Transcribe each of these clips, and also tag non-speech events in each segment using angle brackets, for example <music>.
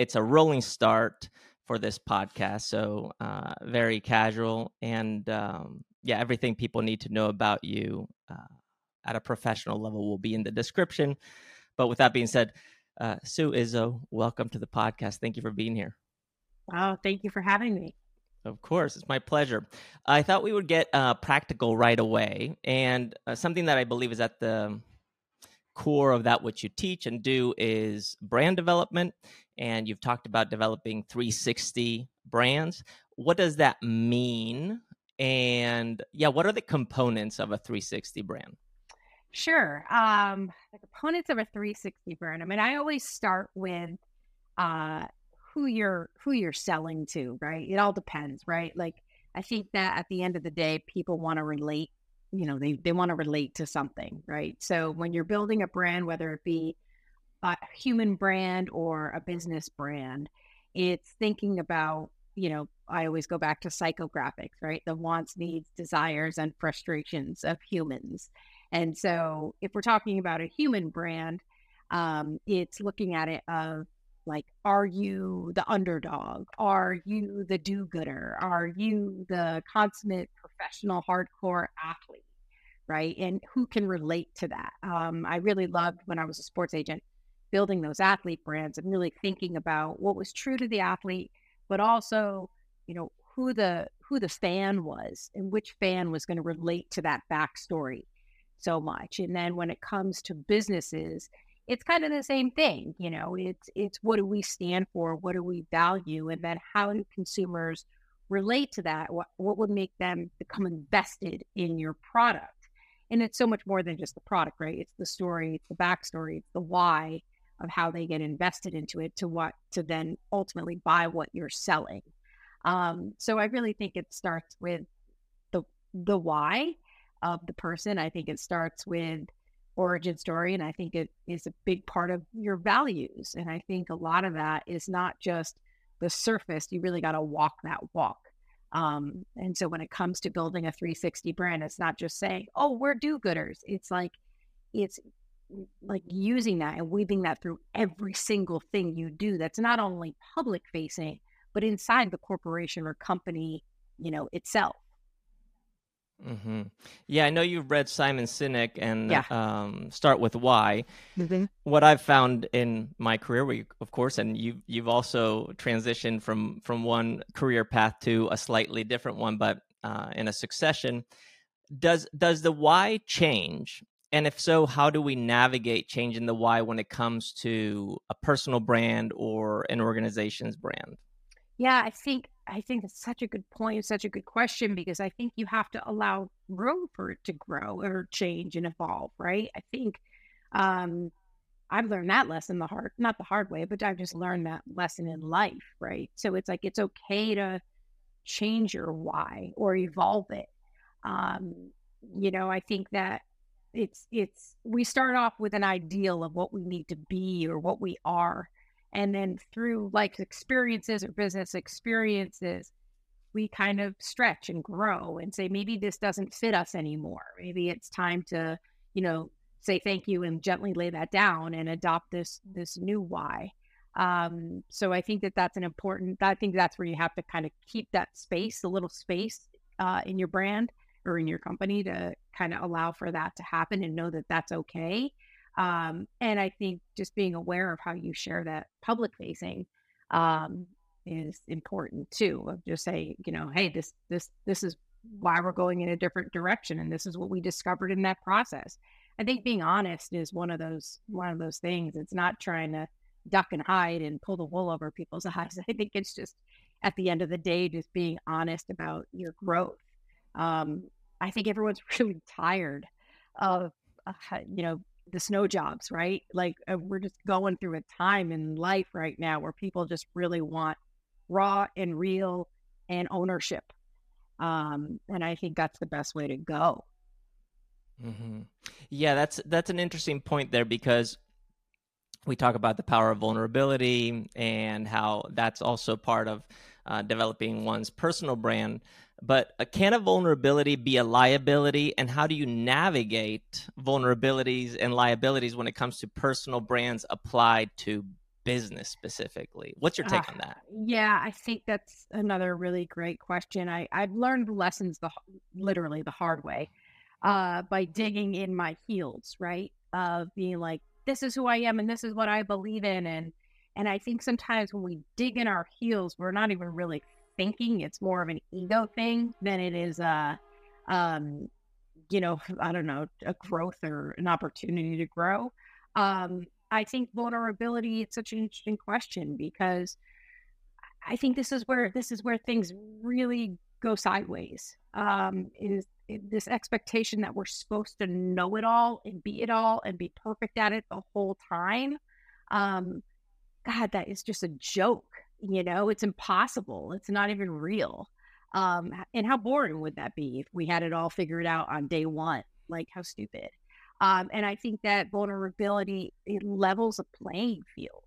it's a rolling start for this podcast, so uh, very casual and um, yeah, everything people need to know about you uh, at a professional level will be in the description. But with that being said, uh, Sue Izzo, welcome to the podcast. Thank you for being here. Oh, thank you for having me. Of course, it's my pleasure. I thought we would get uh, practical right away, and uh, something that I believe is at the core of that what you teach and do is brand development. And you've talked about developing 360 brands. What does that mean? And yeah, what are the components of a 360 brand? Sure. Um, the components of a 360 brand. I mean, I always start with uh, who you're who you're selling to, right? It all depends, right? Like I think that at the end of the day, people want to relate. You know, they they want to relate to something, right? So when you're building a brand, whether it be a human brand or a business brand, it's thinking about you know, I always go back to psychographics, right? The wants, needs, desires, and frustrations of humans. And so if we're talking about a human brand, um, it's looking at it of like, are you the underdog? Are you the do gooder? Are you the consummate professional hardcore athlete? Right. And who can relate to that? Um, I really loved when I was a sports agent building those athlete brands and really thinking about what was true to the athlete, but also, you know, who the who the fan was and which fan was going to relate to that backstory so much. And then when it comes to businesses, it's kind of the same thing you know it's it's what do we stand for? What do we value? And then how do consumers relate to that? What, what would make them become invested in your product? And it's so much more than just the product right? It's the story it's the backstory it's the why of how they get invested into it to what to then ultimately buy what you're selling um, so i really think it starts with the the why of the person i think it starts with origin story. And I think it is a big part of your values. And I think a lot of that is not just the surface, you really got to walk that walk. Um, and so when it comes to building a 360 brand, it's not just saying, oh, we're do gooders. It's like, it's like using that and weaving that through every single thing you do that's not only public facing, but inside the corporation or company, you know, itself. Mm-hmm. Yeah, I know you've read Simon Sinek and yeah. um, Start with Why. Mm-hmm. What I've found in my career, we, of course, and you've you've also transitioned from from one career path to a slightly different one, but uh, in a succession. Does does the why change? And if so, how do we navigate changing the why when it comes to a personal brand or an organization's brand? Yeah, I think I think that's such a good point, such a good question because I think you have to allow room for it to grow or change and evolve, right? I think um I've learned that lesson the hard not the hard way, but I've just learned that lesson in life, right? So it's like it's okay to change your why or evolve it. Um, you know, I think that it's it's we start off with an ideal of what we need to be or what we are and then through life experiences or business experiences, we kind of stretch and grow and say, maybe this doesn't fit us anymore. Maybe it's time to, you know, say thank you and gently lay that down and adopt this this new why. Um, so I think that that's an important. I think that's where you have to kind of keep that space, a little space uh, in your brand or in your company to kind of allow for that to happen and know that that's okay. Um, and I think just being aware of how you share that public facing um, is important too. Of just say, you know, hey, this this this is why we're going in a different direction, and this is what we discovered in that process. I think being honest is one of those one of those things. It's not trying to duck and hide and pull the wool over people's <laughs> eyes. I think it's just at the end of the day, just being honest about your growth. Um, I think everyone's <laughs> really tired of, uh, you know, the snow jobs, right? Like uh, we're just going through a time in life right now where people just really want raw and real and ownership. Um, and I think that's the best way to go. Mm-hmm. Yeah, that's that's an interesting point there because we talk about the power of vulnerability and how that's also part of uh, developing one's personal brand. But uh, can a vulnerability be a liability? And how do you navigate vulnerabilities and liabilities when it comes to personal brands applied to business specifically? What's your take uh, on that? Yeah, I think that's another really great question. I I've learned lessons the literally the hard way uh, by digging in my heels, right? Of being like, this is who I am and this is what I believe in, and and I think sometimes when we dig in our heels, we're not even really thinking. It's more of an ego thing than it is a, um, you know, I don't know, a growth or an opportunity to grow. Um, I think vulnerability it's such an interesting question because I think this is where this is where things really go sideways. Um, is this expectation that we're supposed to know it all and be it all and be perfect at it the whole time. Um, God, that is just a joke. You know, it's impossible. It's not even real. Um, and how boring would that be if we had it all figured out on day one? Like, how stupid. Um, and I think that vulnerability it levels a playing field,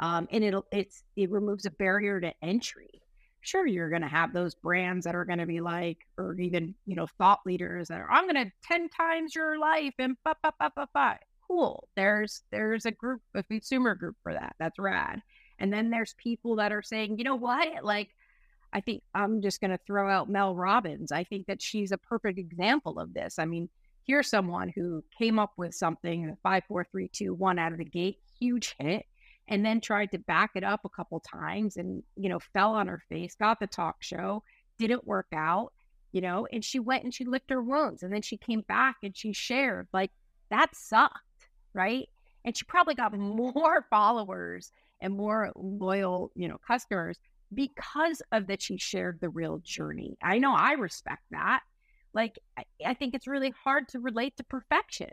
um, and it it's it removes a barrier to entry. Sure, you're going to have those brands that are going to be like, or even you know, thought leaders that are, I'm going to ten times your life and ba ba ba ba ba. Cool. There's there's a group, a consumer group for that. That's rad. And then there's people that are saying, you know what, like. I think I'm just going to throw out Mel Robbins. I think that she's a perfect example of this. I mean, here's someone who came up with something five, four, three, two, one out of the gate, huge hit, and then tried to back it up a couple times and, you know, fell on her face, got the talk show, didn't work out, you know, and she went and she licked her wounds. And then she came back and she shared, like, that sucked, right? And she probably got <laughs> more followers and more loyal, you know, customers because of that she shared the real journey. I know I respect that. Like I, think it's really hard to relate to perfection.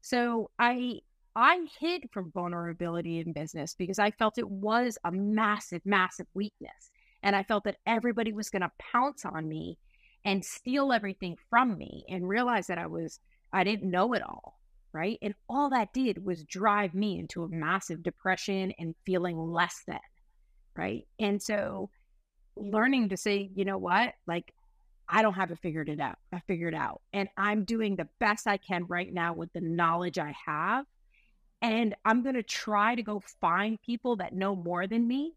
So i i hid from vulnerability in business because i felt it was a massive massive weakness and i felt that everybody was going to pounce on me and steal everything from me and realize that i was i didn't know it all right and all that did was drive me into a massive depression and feeling less than right and so learning to say you know what like I don't have it figured it out. I figured it out. And I'm doing the best I can right now with the knowledge I have. And I'm going to try to go find people that know more than me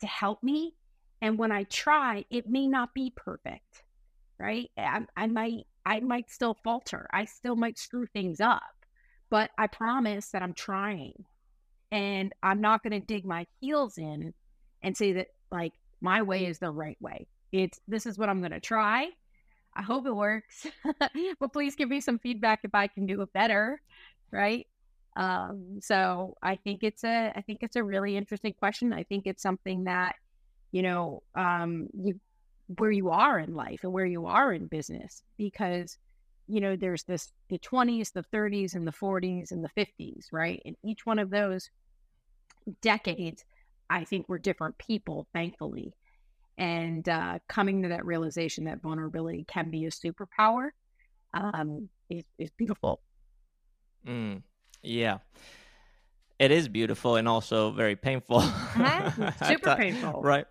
to help me. And when I try, it may not be perfect, right? I, I might, I might still falter. I still might screw things up, but I promise that I'm trying. And I'm not going to dig my heels in and say that like my way is the right way. It's this is what I'm going to try. I hope it works. <laughs> but please give me some feedback if I can do it better, right? Um, so I think it's a I think it's a really interesting question. I think it's something that you know um, you where you are in life and where you are in business because you know there's this the 20s the 30s and the 40s and the 50s right and each one of those decades i think we're different people thankfully and uh, coming to that realization that vulnerability can be a superpower um, is, is beautiful. Mm, yeah. It is beautiful and also very painful. <laughs> Uh-huh. Super painful. Right.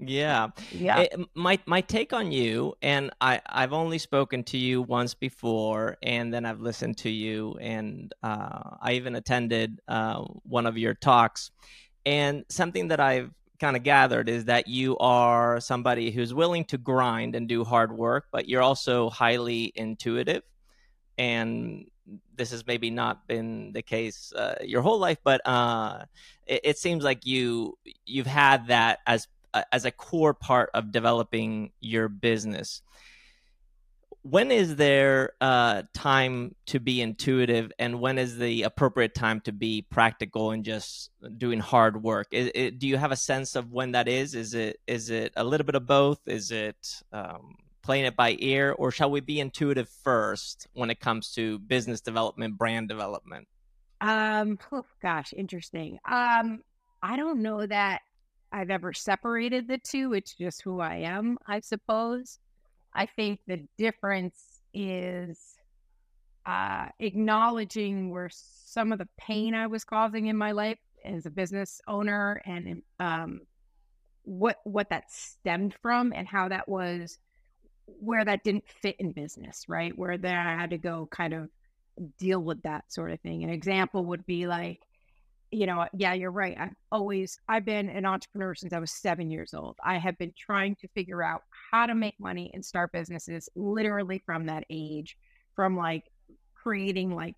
Yeah. Yeah. It, my my take on you, and I I've only spoken to you once before, and then I've listened to you, and uh, I even attended uh, one of your talks. And something that I've kind of gathered is that you are somebody who's willing to grind and do hard work, but you're also highly intuitive. And this has maybe not been the case uh, your whole life, but uh, it, it, seems like you you've had that as as a core part of developing your business. When is there uh, time to be intuitive and when is the appropriate time to be practical and just doing hard work? Is, do you have a sense of when that is? Is it is it a little bit of both? Is it um, playing it by ear? Or shall we be intuitive first when it comes to business development brand development? Um oh, gosh interesting. Um i don't know that i've ever separated the two it's just who i am i suppose I think the difference is uh, acknowledging where some of the pain I was causing in my life as a business owner and um, what what that stemmed from and how that was where that didn't fit in business, right? Where there I had to go kind of deal with that sort of thing. An example would be like you know, yeah, you're right. I've always, I've been an entrepreneur since I was seven years old. I have been trying to figure out how to make money and start businesses literally from that age, from like creating like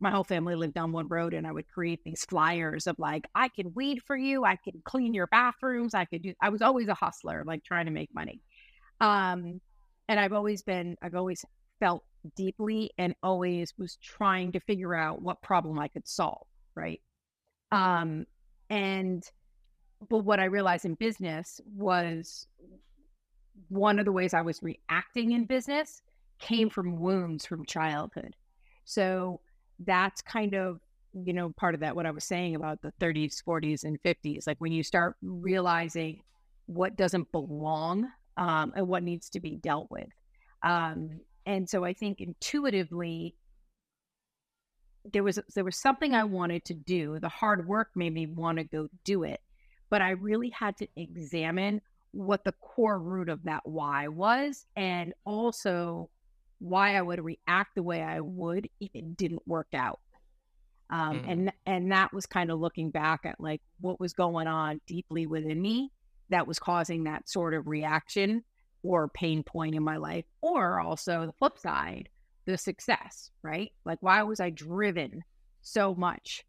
my whole family lived on one road and I would create these flyers of like, I can weed for you, I can clean your bathrooms, I could do I was always a hustler, like trying to make money. Um and I've always been I've always felt deeply and always was trying to figure out what problem I could solve, right? Um and but what I realized in business was one of the ways I was reacting in business came from wounds from childhood. So that's kind of you know part of that what i was saying about the 30s 40s and 50s like when you start realizing what doesn't belong um, and what needs to be dealt with um, and so i think intuitively there was there was something i wanted to do the hard work made me want to go do it but i really had to examine what the core root of that why was and also why I would react the way I would if it didn't work out. Um, mm. and and that was kind of looking back at like what was going on deeply within me that was causing that sort of reaction or pain point in my life, or also the flip side, the success, right? Like why was I driven so much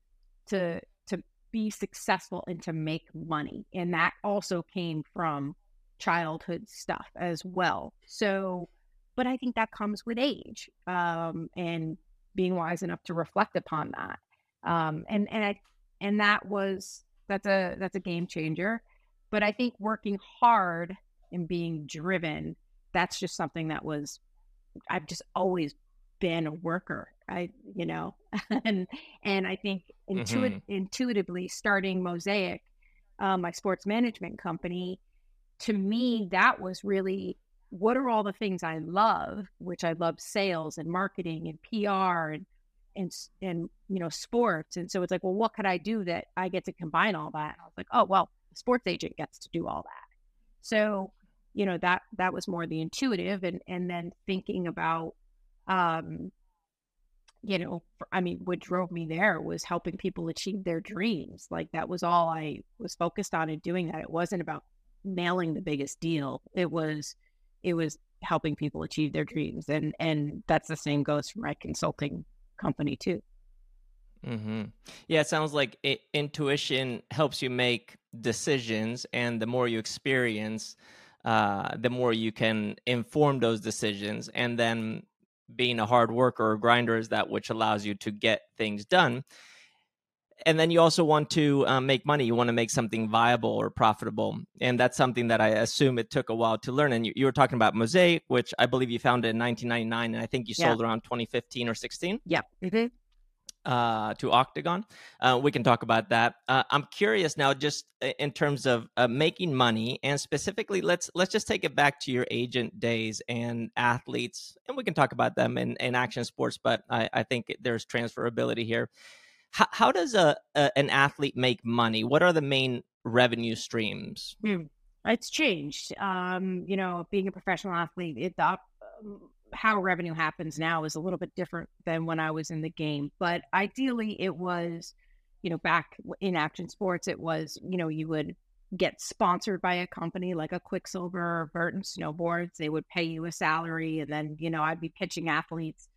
to to be successful and to make money? And that also came from childhood stuff as well. So but I think that comes with age um, and being wise enough to reflect upon that. Um, and and I and that was that's a that's a game changer. But I think working hard and being driven, that's just something that was I've just always been a worker. I you know, <laughs> and and I think intuit- mm-hmm. intuitively starting Mosaic, um, my sports management company, to me that was really what are all the things I love, which I love sales and marketing and PR and and and you know sports. And so it's like, well, what could I do that I get to combine all that? And I was like, oh well, the sports agent gets to do all that. So you know that that was more the intuitive and and then thinking about um you know i mean what drove me there was helping people achieve their dreams like that was all i was focused on in doing that. It wasn't about nailing the biggest deal. It was it was helping people achieve their dreams and and that's the same goes for my consulting company too. Mm-hmm. yeah it sounds like it, intuition helps you make decisions and the more you experience uh, the more you can inform those decisions and then being a hard worker or grinder is that which allows you to get things done and then you also want to um, make money. You want to make something viable or profitable, and that's something that I assume it took a while to learn. And you, you were talking about Mosaic, which I believe you founded in 1999, and I think you yeah. sold around 2015 or 16. Yeah. Mm-hmm. Uh, to Octagon. Uh, we can talk about that. Uh, I'm curious now, just in terms of uh, making money, and specifically, let's let's just take it back to your agent days and athletes, and we can talk about them in, in action sports. But I, I think there's transferability here. How, how does a, a, an athlete make money? What are the main revenue streams? Mm, it's changed. Um, you know, being a professional athlete, it um, how revenue happens now is a little bit different than when I was in the game. But ideally, it was, you know, back in action sports, it was, you know, you would get sponsored by a company like a Quiksilver or Burton Snowboards. They would pay you a salary, and then, you know, I'd be pitching athletes,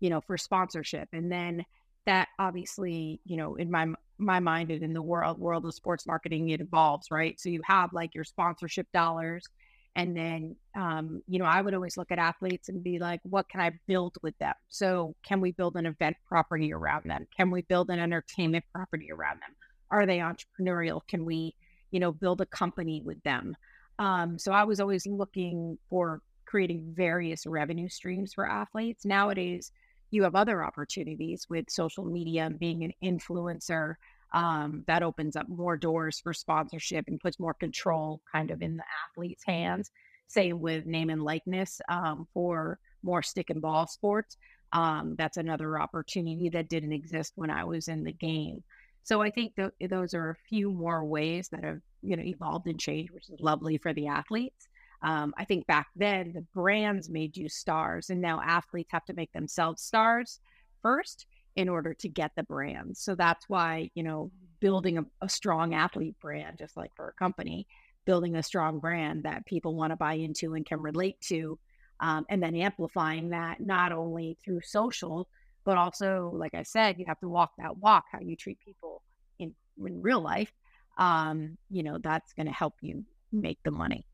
you know, for sponsorship, and then that obviously, you know, in my my mind and in the world world of sports marketing, it evolves, right? So you have like your sponsorship dollars, and then, um, you know, I would always look at athletes and be like, what can I build with them? So can we build an event property around them? Can we build an entertainment property around them? Are they entrepreneurial? Can we, you know, build a company with them? Um, so I was always looking for creating various revenue streams for athletes. Nowadays, you have other opportunities with social media being an influencer. Um, that opens up more doors for sponsorship and puts more control kind of in the athlete's hands. Same with name and likeness um, for more stick and ball sports. Um, that's another opportunity that didn't exist when I was in the game. So I think th- those are a few more ways that have you know evolved and changed, which is lovely for the athletes. Um, I think back then the brands made you stars, and now athletes have to make themselves stars first in order to get the brand. So that's why, you know, building a, a strong athlete brand, just like for a company, building a strong brand that people want to buy into and can relate to. Um, and then amplifying that not only through social, but also, like I said, you have to walk that walk, how you treat people in, in real life. Um, you know, that's going to help you make the money.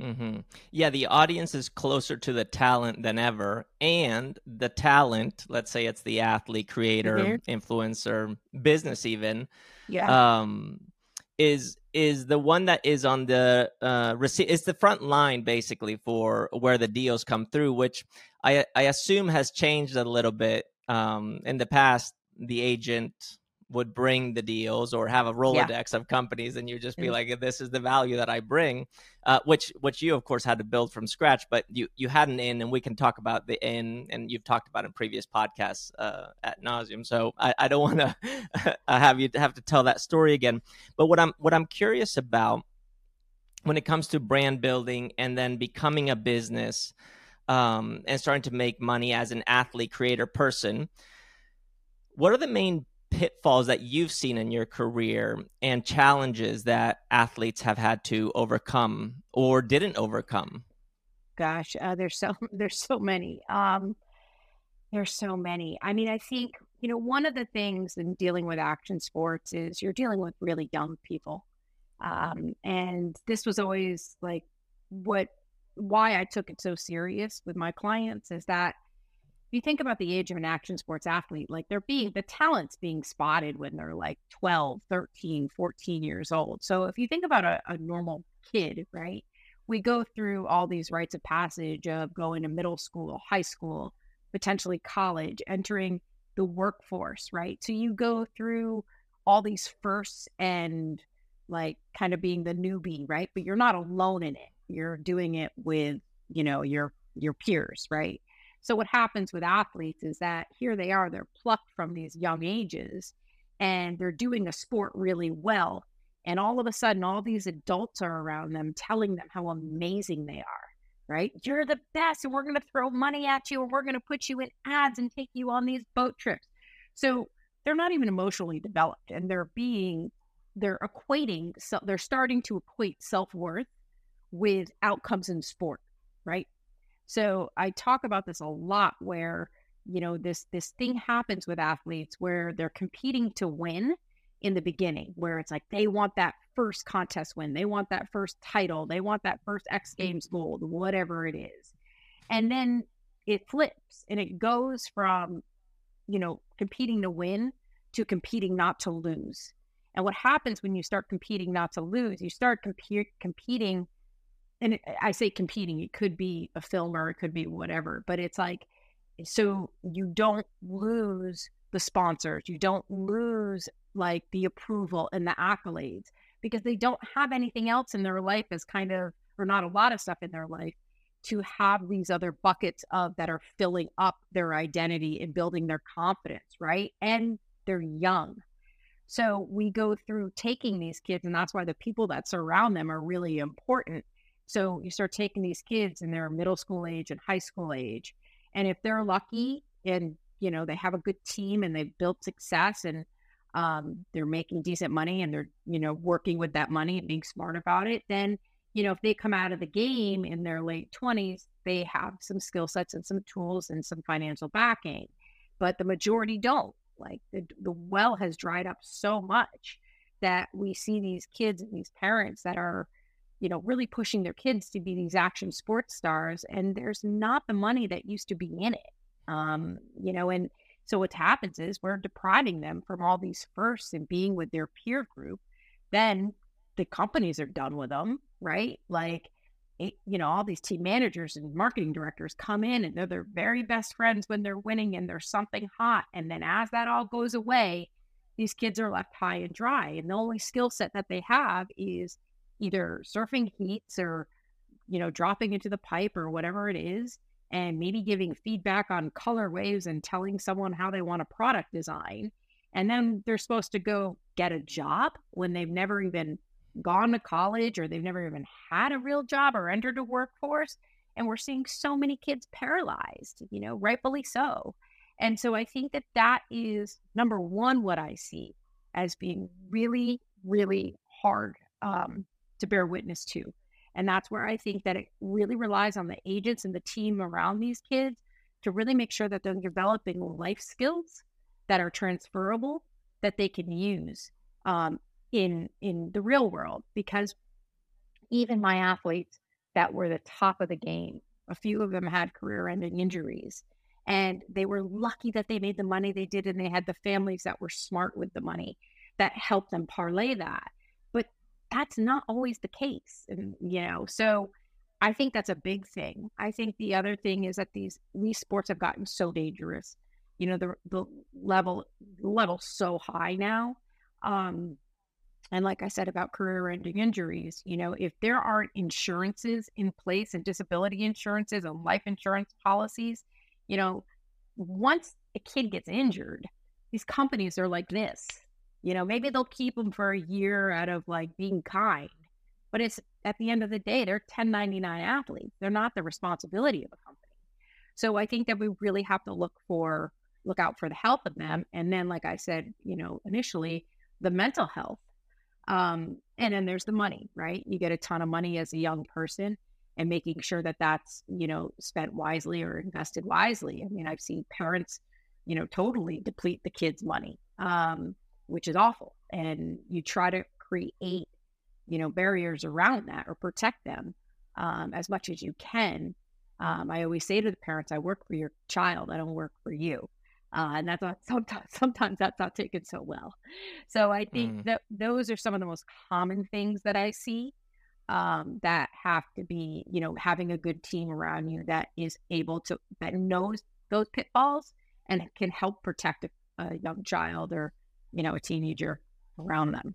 Mm-hmm. Yeah, the audience is closer to the talent than ever. And the talent, let's say it's the athlete, creator, mm-hmm. influencer, business, even, yeah. um, is is the one that is on the uh receipt it's the front line basically for where the deals come through which i i assume has changed a little bit um in the past the agent would bring the deals or have a Rolodex yeah. of companies and you just be mm-hmm. like, this is the value that I bring, uh, which, which you of course had to build from scratch, but you, you had an in and we can talk about the in and you've talked about in previous podcasts, uh, at nauseum. So I, I don't want to <laughs> have you have to tell that story again. But what I'm, what I'm curious about when it comes to brand building and then becoming a business, um, and starting to make money as an athlete creator person, what are the main pitfalls that you've seen in your career and challenges that athletes have had to overcome or didn't overcome? Gosh, uh, there's so <laughs> there's so many. Um, there's so many. I mean, I think you know one of the things in dealing with action sports is you're dealing with really young people, um, and this was always like what why I took it so serious with my clients is that you think about the age of an action sports athlete, like they're being mm. the talent's being spotted when they're like 12, 13, 14 years old. So if you think about a, a normal kid, right? We go through all these rites of passage of going to middle school, high school, potentially college, entering the workforce, right? So you go through all these firsts and like kind of being the newbie, right? But you're not alone in it. You're doing it with, you know, your your peers, right? So what happens with athletes is that here they are, they're plucked from these young ages and they're doing a sport really well. And all of a sudden, all these adults are around them telling them how amazing they are, right? You're the best, and we're going to throw money at you, and we're going to put you in ads and take you on these boat trips. So they're not even emotionally developed, and they're being, they're equating, so they're starting to equate self worth with outcomes in sport, right? So I talk about this a lot where, you know, this this thing mm. happens with athletes where they're competing to win in the beginning, where it's like they want that first contest win, they want that first title, they want that first X mm. Games gold, whatever it is. And then it flips and it goes from, you know, competing to win to competing not to lose. And what happens when you start competing not to lose, you start comp- competing and I say competing, it could be a filmer, it could be whatever, but it's like, so you don't lose the sponsors, you don't lose like the approval and the accolades because they don't have anything else in their life as kind of, or not a lot of stuff in their life to have these other buckets of that are filling up their identity and building their confidence, right? And they're young. So we go through taking these kids, and that's why the people that surround them are really important so you start taking these kids and they're middle school age and high school age. And if they're lucky and, you know, they have a good team and they've built success and um, they're making decent money and they're, you know, working with that money and being smart about it, then, you know, if they come out of the game in their late 20s, they have some skill sets and some tools and some financial backing. But the majority don't. Like the, the well has dried up so much that we see these kids and these parents that are you know, really pushing their kids to be these action sports stars. And there's not the money that used to be in it. Um, you know, and so what happens is we're depriving them from all these firsts and being with their peer group. Then the companies are done with them, right? Like, you know, all these team managers and marketing directors come in and they're their very best friends when they're winning and there's something hot. And then as that all goes away, these kids are left high and dry. And the only skill set that they have is either surfing heats or you know dropping into the pipe or whatever it is and maybe giving feedback on colorways and telling someone how they want a product design and then they're supposed to go get a job when they've never even gone to college or they've never even had a real job or entered a workforce and we're seeing so many kids paralyzed you know rightfully so. And so i think that that is number one what i see as being really, really hard um, to bear witness to. And that's where I think that it really relies on the agents and the team around these kids to really make sure that they're developing life skills that are transferable that they can use um, in in the real world. Because even my athletes that were the top of the game, a few of them had career-ending injuries, and they were lucky that they made the money they did, and they had the families that were smart with the money that helped them parlay that that's not always the case. And, you know, so I think that's a big thing. I think the other thing is that these these sports have gotten so dangerous. You know, the the level level so high now. Um, and like I said about career ending injuries, you know, if there aren't insurances in place and disability insurances and life insurance policies, you know, once a kid gets injured, these companies are like this. You know, maybe they'll keep them for a year out of like being kind, but it's at the end of the day, they're 1099 athletes. They're not the responsibility of a company. So I think that we really have to look for, look out for the health of them. And then, like I said, you know, initially, the mental health. Um, and then there's the money, right? You get a ton of money as a young person and making sure that that's, you know, spent wisely or invested wisely. I mean, I've seen parents, you know, totally deplete the kids' money. Um, which is awful. And you try to create, you know, barriers around that or protect them um, as much as you can. Um, I always say to the parents, I work for your child, I don't work for you. Uh, and that's not <laughs> sometimes, sometimes that's not taken so well. So I think mm. that those are some of the most common things that I see um, that have to be, you know, having a good team around you that is able to, that knows those pitfalls and can help protect a, a young child or you know, a teenager around them.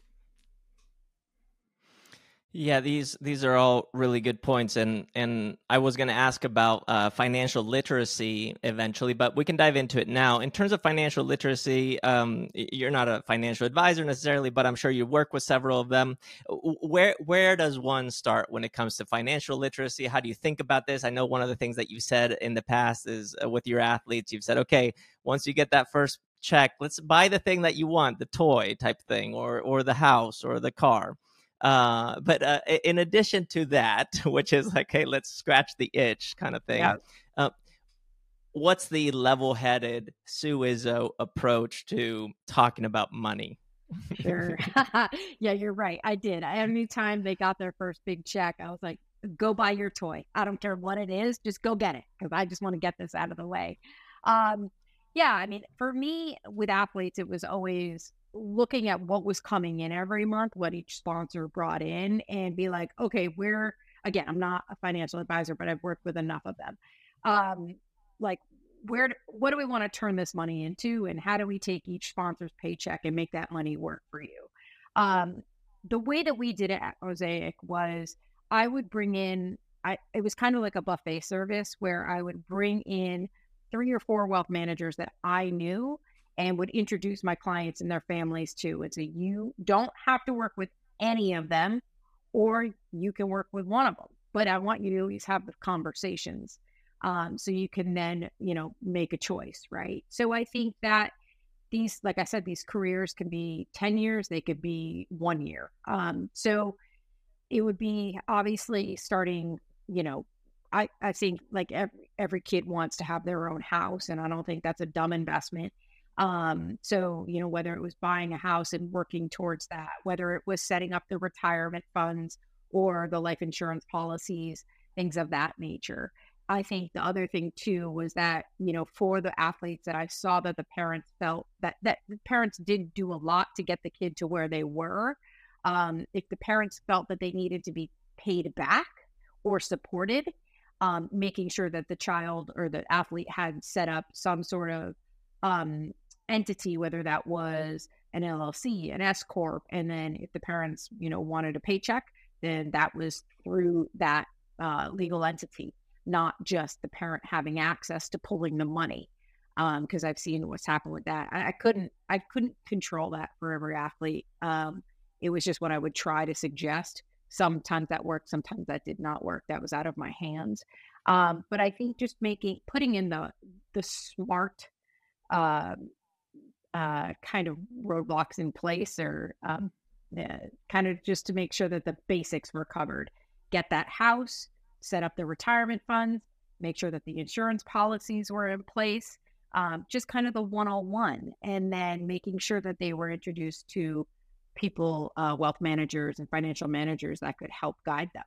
Yeah, these these are all really good points, and and I was going to ask about uh, financial literacy eventually, but we can dive into it now. In terms of financial literacy, um, you're not a financial advisor necessarily, but I'm sure you work with several of them. Where where does one start when it comes to financial literacy? How do you think about this? I know one of the things that you've said in the past is uh, with your athletes, you've said, okay, once you get that first check, let's buy the thing that you want, the toy type thing, or or the house or the car uh, but uh, in addition to that, <laughs> which is like, hey, let's scratch the itch kind of thing. Yeah. Uh, what's the level-headed Sue Izzo approach to talking about money? sure. <laughs> <laughs> yeah, you're right. I did. Anytime they got their first big check, I was like, go buy your toy. I don't care what it is, just go get it because I just want to get this out of the way. Um, yeah, I mean, for me with athletes, it was always looking at what was coming in every month, what each sponsor brought in, and be like, okay, where again, I'm not a financial advisor, but I've worked with enough of them. Um, like, where, what do we want to turn this money into, and how do we take each sponsor's paycheck and make that money work for you? Um, the way that we did it at Mosaic was I would bring in, I it was kind of like a buffet service where I would bring in three or four wealth managers that I knew and would introduce my clients and their families to. And so you don't have to work with any of them, or you can work with one of them. But I want you to at least have the conversations um, so you can then, you know, make a choice, right? So I think that these, like I said, these careers can be 10 years, they could be one year. Um, so it would be obviously starting, you know, I, I think like every, every kid wants to have their own house, and I don't think that's a dumb investment. Um, so, you know, whether it was buying a house and working towards that, whether it was setting up the retirement funds or the life insurance policies, things of that nature. I think the other thing too was that, you know, for the athletes that I saw that the parents felt that that the parents did do a lot to get the kid to where they were. Um, if the parents felt that they needed to be paid back or supported, um, making sure that the child or the athlete had set up some sort of um, entity, whether that was an LLC, an S corp, and then if the parents, you know, wanted a paycheck, then that was through that uh, legal entity, not just the parent having access to pulling the money. Because um, I've seen what's happened with that. I, I, couldn't, I couldn't control that for every athlete. Um, it was just what I would try to suggest. Sometimes that worked, sometimes that did not work. That was out of my hands. Um, but I think just making, putting in the the smart um, uh, kind of roadblocks in place or um, uh, kind of just to make sure that the basics were covered. Get that house, set up the retirement funds, make sure that the insurance policies were in place, um, just kind of the one on one, and then making sure that they were introduced to people, uh, wealth managers and financial managers that could help guide them.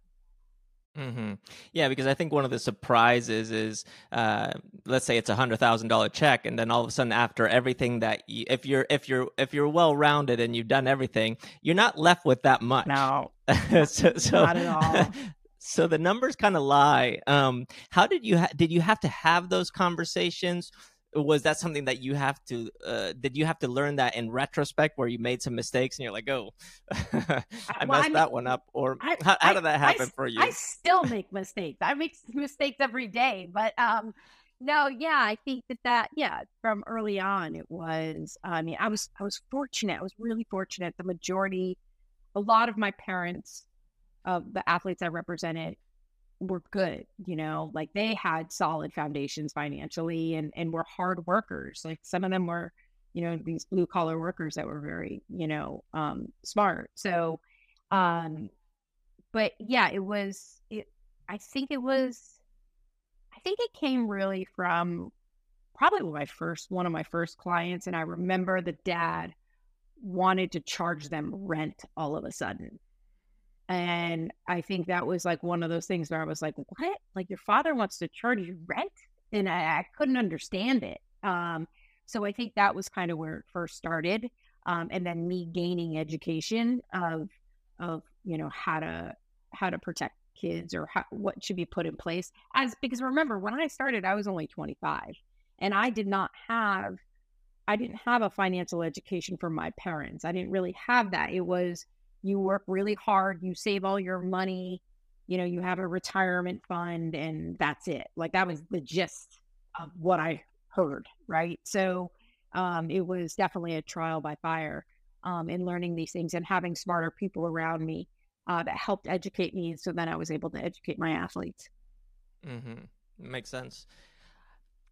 Mm-hmm. Yeah, because I think one of the surprises is, uh, let's say it's a hundred thousand dollar check, and then all of a sudden, after everything that you, if you're if you're if you're well rounded and you've done everything, you're not left with that much. No, <laughs> so, so, not at all. <laughs> so the numbers kind of lie. Um, how did you ha- did you have to have those conversations? Was that something that you have to uh, did you have to learn that in retrospect where you made some mistakes and you're like oh <laughs> i well, messed I mean, that one up or I, how, how I, did that happen for you? I still make mistakes. I make <laughs> mistakes every day but um no yeah i think that that yeah from early on it was i mean i was i was fortunate i was really fortunate. The majority a lot of my parents of the athletes i represented were good, you know, like they had solid foundations financially and and were hard workers. Like some of them were, you know, these blue collar workers that were very, you know, um smart. So um but yeah, it was it I think it was I think it came really from probably my first one of my first clients and I remember the dad wanted to charge them rent all of a sudden and I think that was like one of those things where I was like, what? Like your father wants to charge you rent? And I, I couldn't understand it. Um, so I think that was kind of where it first started. Um, and then me gaining education of, of, you know, how to, how to protect kids or how, what should be put in place as, because remember when I started, I was only 25 and I did not have, I didn't have a financial education from my parents. I didn't really have that. It was, you work really hard, you save all your money, you know, you have a retirement fund, and that's it. Like that was the gist of what I heard, right? So um, it was definitely a trial by fire um, in learning these things and having smarter people around me uh, that helped educate me. So then I was able to educate my athletes. Mm-hmm. Makes sense.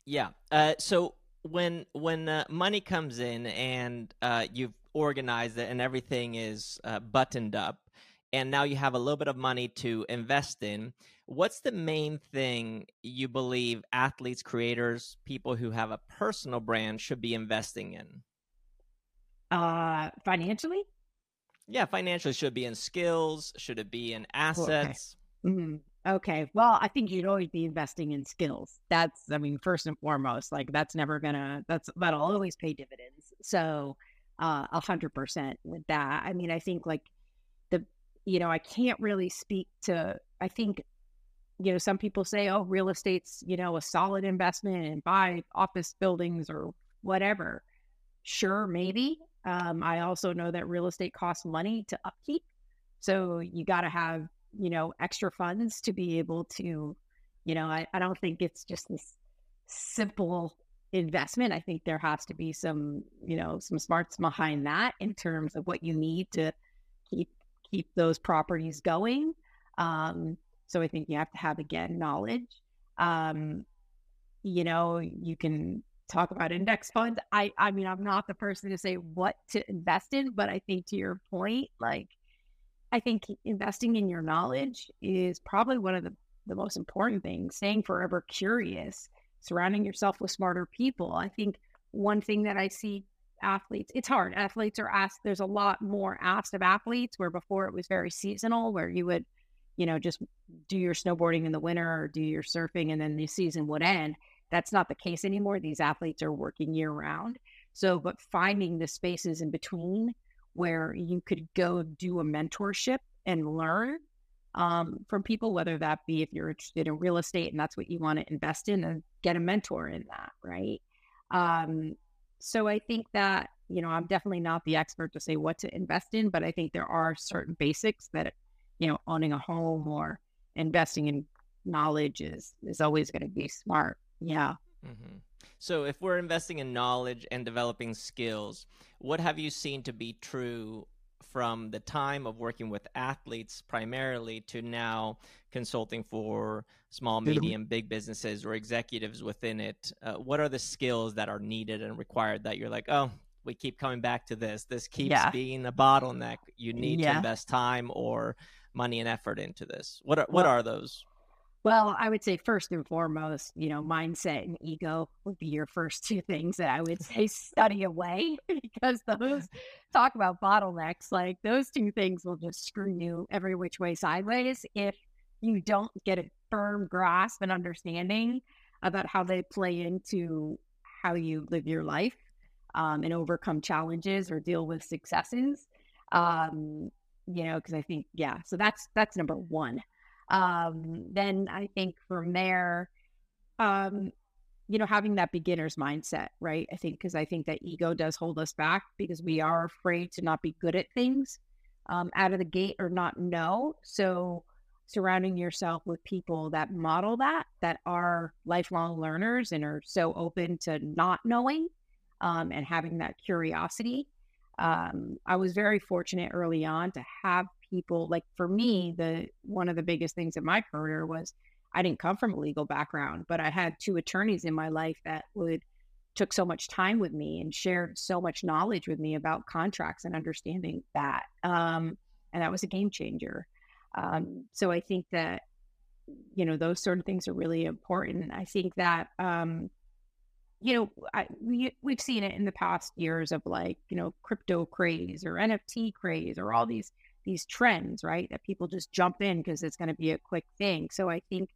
Yeah. Uh, so when when uh, money comes in and uh, you've organized it and everything is uh, buttoned up and now you have a little bit of money to invest in what's the main thing you believe athletes creators people who have a personal brand should be investing in? Uh financially? Yeah financially should be in skills? Should it be in assets? Okay. Mm-hmm. okay well i think you'd always be investing in skills. That's i mean first and foremost like that's never gonna that's that'll always pay dividends. So a hundred percent with that. I mean, I think like the, you know, I can't really speak to, I think, you know, some people say, oh, real estate's, you know, a solid investment and buy office buildings or whatever. Sure, maybe. Um, I also know that real estate costs money to upkeep. So you got to have, you know, extra funds to be able to, you know, I, I don't think it's just this simple investment. I think there has to be some, you know, some smarts behind that in terms of what you need to keep keep those properties going. Um, so I think you have to have again knowledge. Um, you know, you can talk about index funds. I I mean, I'm not the person to say what to invest in, but I think to your point, like I think investing in your knowledge is probably one of the the most important things. Staying forever curious surrounding yourself with smarter people. I think one thing that I see athletes, it's hard. Athletes are asked, there's a lot more asked of athletes where before it was very seasonal, where you would, you know, just do your snowboarding in the winter or do your surfing and then the season would end. That's not the case anymore. These athletes are working year round. So, but finding the spaces in between where you could go do a mentorship and learn um, from people, whether that be if you're interested in real estate and that's what you want to invest in, and get a mentor in that, right? Um, so I think that you know I'm definitely not the expert to say what to invest in, but I think there are certain basics that you know owning a home or investing in knowledge is is always going to be smart. Yeah. Mm-hmm. So, if we're investing in knowledge and developing skills, what have you seen to be true from the time of working with athletes primarily to now consulting for small, medium, big businesses or executives within it? Uh, what are the skills that are needed and required that you're like, oh, we keep coming back to this. This keeps yeah. being a bottleneck. You need yeah. to invest time or money and effort into this. What are what well, are those? Well, I would say first and foremost, you know, mindset and ego would be your first <laughs> two things that I would say study away <laughs> because those talk about bottlenecks. Like those two things will just screw you every which way sideways if you don't get a firm grasp and understanding about how they play into how you live your life um, and overcome challenges or deal with successes. Um, you know, because I think, yeah, so that's that's number one. Um, then I think from there, um, you know, having that beginner's mindset, right? I think because I think that ego does hold us back because we are afraid to not be good at things um, out of the gate or not know. So surrounding yourself with people that model that, that are lifelong learners and are so open to not knowing um, and having that curiosity. Um, I was very fortunate early on to have people like for me the one of the biggest things in my career was i didn't come from a legal background but i had two attorneys in my life that would took so much time with me and shared so much knowledge with me about contracts and understanding that um, and that was a game changer. Um, so i think that you know those sort of things are really important. I think that um, you know, I, we we've seen it in the past years of like you know crypto craze or NFT craze or all these these trends, right? That people just jump in because it's going to be a quick thing. So I think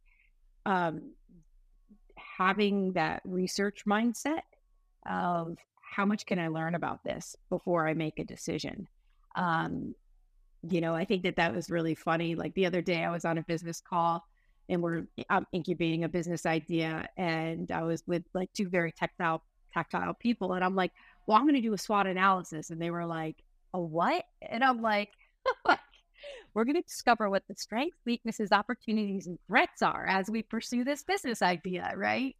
um, having that research mindset of how much can I learn about this before I make a decision. Um, you know, I think that that was really funny. Like the other day, I was on a business call and we're um, incubating a business idea, and I was with like two very tactile tactile people, and I'm like, "Well, I'm going to do a SWOT analysis," and they were like, "A what?" And I'm like, <laughs> we're going to discover what the strengths, weaknesses, opportunities, and threats are as we pursue this business idea, right?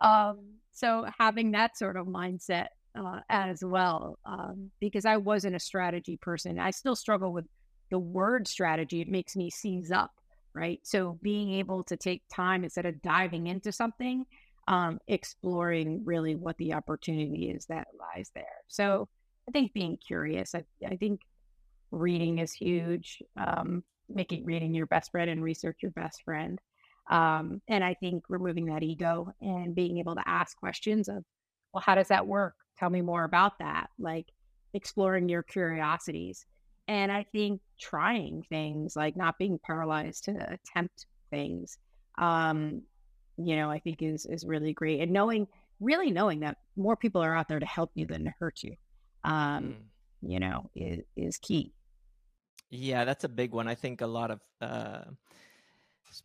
Um, so having that sort of mindset uh, as well, um, because I wasn't a strategy person. I still struggle with the word strategy. It makes me seize up, right? So being able to take time instead of diving into something, um, exploring really what the opportunity is that lies there. So I think being curious, I, I think reading is huge. Um, making reading your best friend and research your best friend. Um, and I think removing that ego and being able to ask questions of, well, how does that work? Tell me more about that. Like exploring your curiosities. And I think trying things, like not being paralyzed to attempt things, um, you know, I think is is really great. And knowing, really knowing that more people are out there to help you than to hurt you, um, mm. You know, is is key. Yeah, that's a big one. I think a lot of, uh,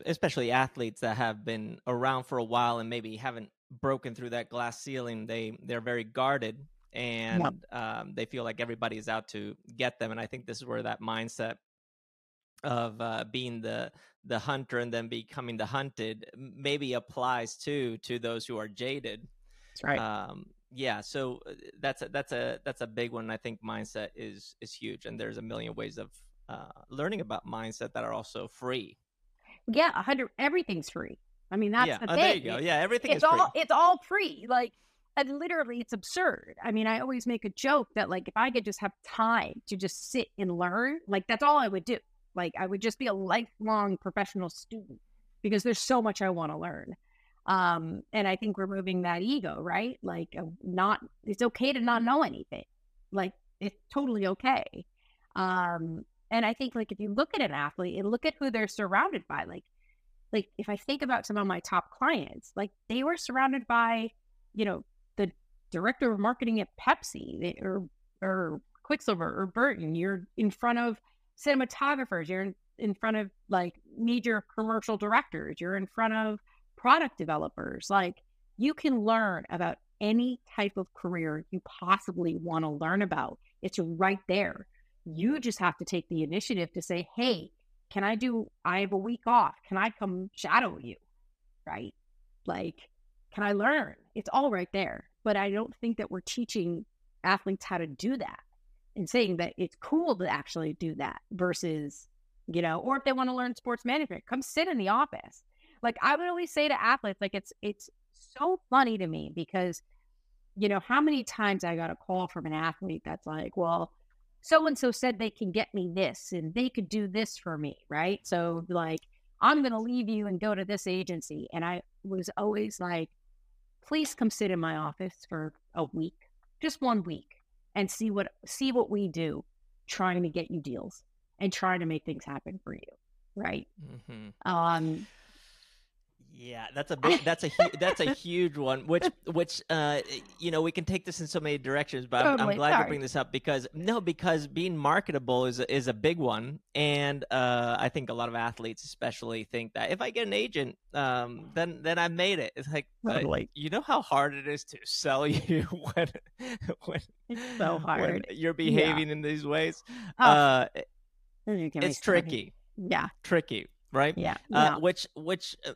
especially athletes that have been around for a while and maybe haven't broken through that glass ceiling, they they're very guarded and um, they feel like everybody's out to get them. And I think this is where that mindset of uh, being the the hunter and then becoming the hunted maybe applies too to those who are jaded. That's right. Um, yeah, so uh, that's a, that's a that's a big one. I think mindset is is huge, and there's a million ways of uh, learning about mindset that are also free. Yeah, a hundred everything's free. I mean, that's yeah. the oh, thing. There you go. Yeah, everything it's all it's all free. Like, and literally, it's absurd. I mean, I always make a joke that like if I could just have time to just sit and learn, like that's all I would do. Like, I would just be a lifelong professional student because there's so much I want to learn. Um, and I think removing that ego, right? Like, uh, not it's okay to not know anything. Like, it's totally okay. Um, and I think like if you look at an athlete and look at who they're surrounded by, like like if I think about some of my top clients, like they were surrounded by, you know, the director of marketing at Pepsi or or Quiksilver or Burton. You're in front of cinematographers. You're in, in front of like major commercial directors. You're in front of product developers. Like you can learn about any type of career you possibly want to learn about. It's right there. You just have to take the initiative to say, hey, can I do, I have a week off. Can I come shadow you? Right? Like, can I learn? It's all right there. But I don't think that we're teaching athletes how to do that and saying that it's cool to actually do that versus, you know, or if they want to learn sports management, come sit in the office. Like I would always say to athletes, like it's it's so funny to me because you know, how many times I got a call from an athlete that's like, well, so and so said they can get me this and they could do this for me, right? So, like, I'm going to leave you and go to this agency. And I was always like, please come sit in my office for a week, just one week, and see what see what we do, trying to get you deals and trying to make things happen for you, right? Mm-hmm. Um, yeah, that's a big, <laughs> that's a hu- that's a huge one. Which which uh you know we can take this in so many directions, but totally. I'm, I'm, glad Sorry. you bring this up because no, because being marketable is a, is a big one, and uh I think a lot of athletes especially think that if I get an agent, um then then I made it. It's like totally. uh, you know how hard it is to sell <laughs> you when when it's so hard when you're behaving yeah. in these ways. Oh. Uh, it's tricky. Yeah, tricky right? Yeah. Uh, which which uh,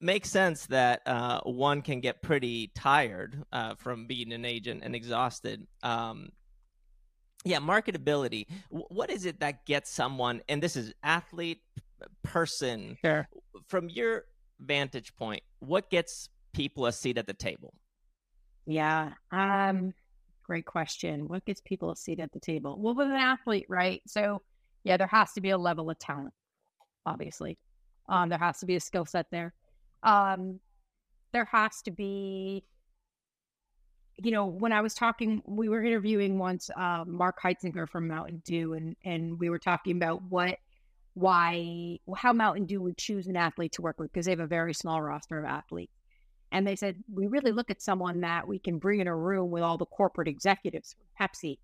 makes sense that uh, one can get pretty tired uh, from being an agent and exhausted. Um, yeah, marketability. W- what is it that gets someone, and this is athlete, person, sure. from your vantage point, what gets people a seat at the table? Yeah. Um, great question. What gets people a seat at the table? Well, with an athlete, right? So, yeah, there has to be a level of talent, obviously. Um, there has to be a skill set there um, there has to be you know, when I was talking, we were interviewing once uh, Mark Heitzinger from Mountain Dew, and and we were talking about what, why, how Mountain Dew would choose an athlete to work with because they have a very small roster of athletes, and they said we really look at someone that we can bring in a room with all the corporate executives from Pepsi,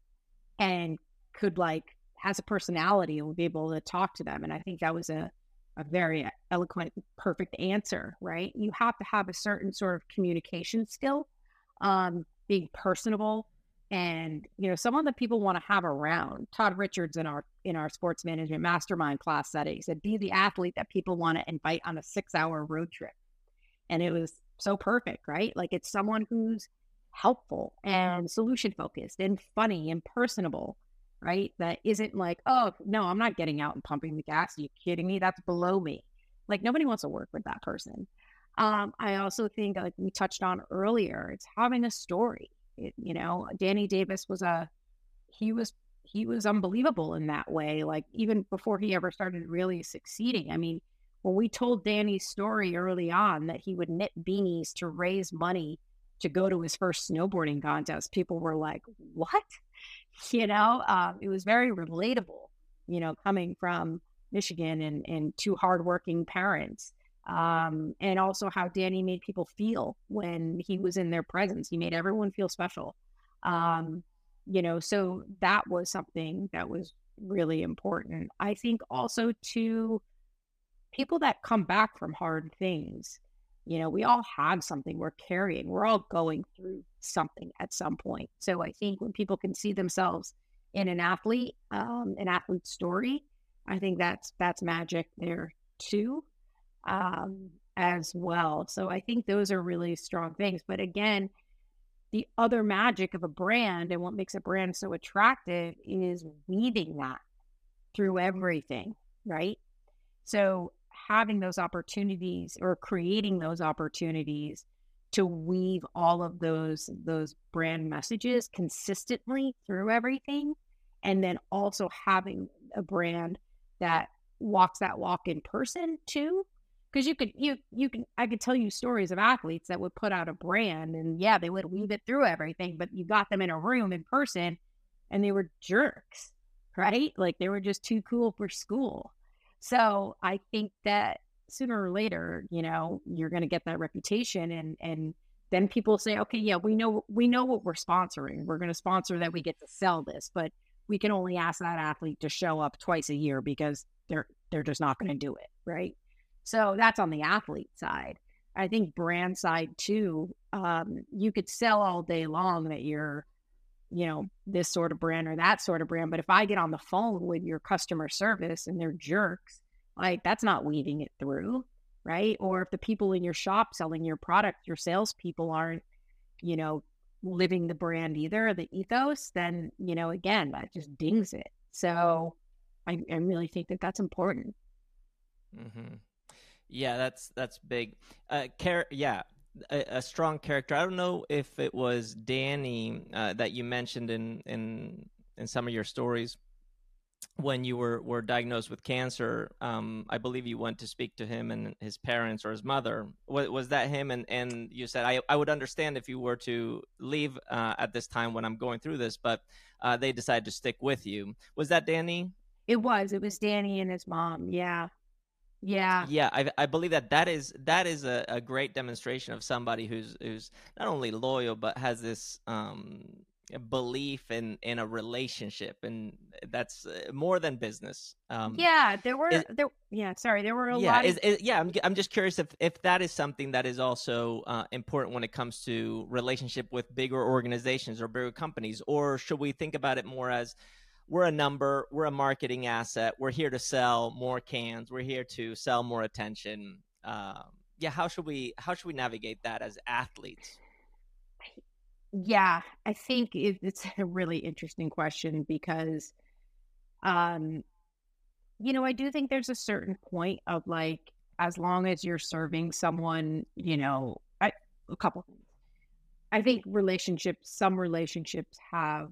and could like has a personality and would be able to talk to them, and I think that was a a very eloquent, perfect answer, right? You have to have a certain sort of communication skill, um, being personable, and you know, someone that people want to have around. Todd Richards in our in our sports management mastermind class said it. He said, "Be the athlete that people want to invite on a six hour road trip," and it was so perfect, right? Like it's someone who's helpful and solution focused and funny and personable right? That isn't like, oh, no, I'm not getting out and pumping the gas. Are you kidding me? That's below me. Like nobody wants to work with that person. Um, I also think, like we touched on earlier, it's having a story. It, you know, Danny Davis was a, he was, he was unbelievable in that way. Like even before he ever started really succeeding. I mean, when we told Danny's story early on that he would knit beanies to raise money to go to his first snowboarding contest, people were like, what? <laughs> you know, um, it was very relatable, you know, coming from Michigan and, and two hardworking parents. Um, and also how Danny made people feel when he was in their presence. He made everyone feel special. Um, you know, so that was something that was really important. I think also to people that come back from hard things, you know, we all have something we're carrying. We're all going through something at some point. So I think when people can see themselves in an athlete, um, an athlete story, I think that's that's magic there too, um, as well. So I think those are really strong things. But again, the other magic of a brand and what makes a brand so attractive is weaving that through everything, right? So having those opportunities or creating those opportunities to weave all of those those brand messages consistently through everything and then also having a brand that walks that walk in person too? Because you could you you can i could tell you stories of athletes that would put out a brand and yeah they would weave it through everything but you got them in a room in person and they were jerks right? Like they were just too cool for school. So I think that sooner or later, you know, you're going to get that reputation and, and then people say, okay, yeah, we know, we know what we're sponsoring. We're going to sponsor that we get to sell this, but we can only ask that athlete to show up twice a year because they're, they're just not going to do it. Right. So that's on the athlete side. I think brand side too. Um, you could sell all day long that you're, you know, this sort of brand or that sort of brand. But if I get on the phone with your customer service and they're jerks, like that's not weaving it through, right? Or if the people in your shop selling your product, your salespeople aren't, you know, living the brand either, the ethos, then, you know, again, that just dings it. So I, I really think that that's important. Mm-hmm. Yeah, that's that's big. Uh, Car- yeah, a, a, strong character. I don't know if it was Danny uh, that you mentioned in in in some of your stories when you were were diagnosed with cancer. Um, I believe you went to speak to him and his parents or his mother. Was, was that him? And and you said I I would understand if you were to leave uh, at this time when I'm going through this, but uh, they decided to stick with you. Was that Danny? It was. It was Danny and his mom. Yeah. Yeah. Yeah, I, I believe that that is that is a, a great demonstration of somebody who's who's not only loyal but has this um, belief in in a relationship, and that's uh, more than business. Um, yeah, there were is, there. Yeah, sorry, there were a yeah, lot. Is, is, yeah, I'm I'm just curious if if that is something that is also uh, important when it comes to relationship with bigger organizations or bigger companies, or should we think about it more as we're a number, we're a marketing asset. We're here to sell more cans. We're here to sell more attention. Um, yeah, how should we how should we navigate that as athletes? Yeah, I think it, it's a really interesting question because, um, you know, I do think there's a certain point of like, as long as you're serving someone, you know, I, a couple things. I think relationships, some relationships have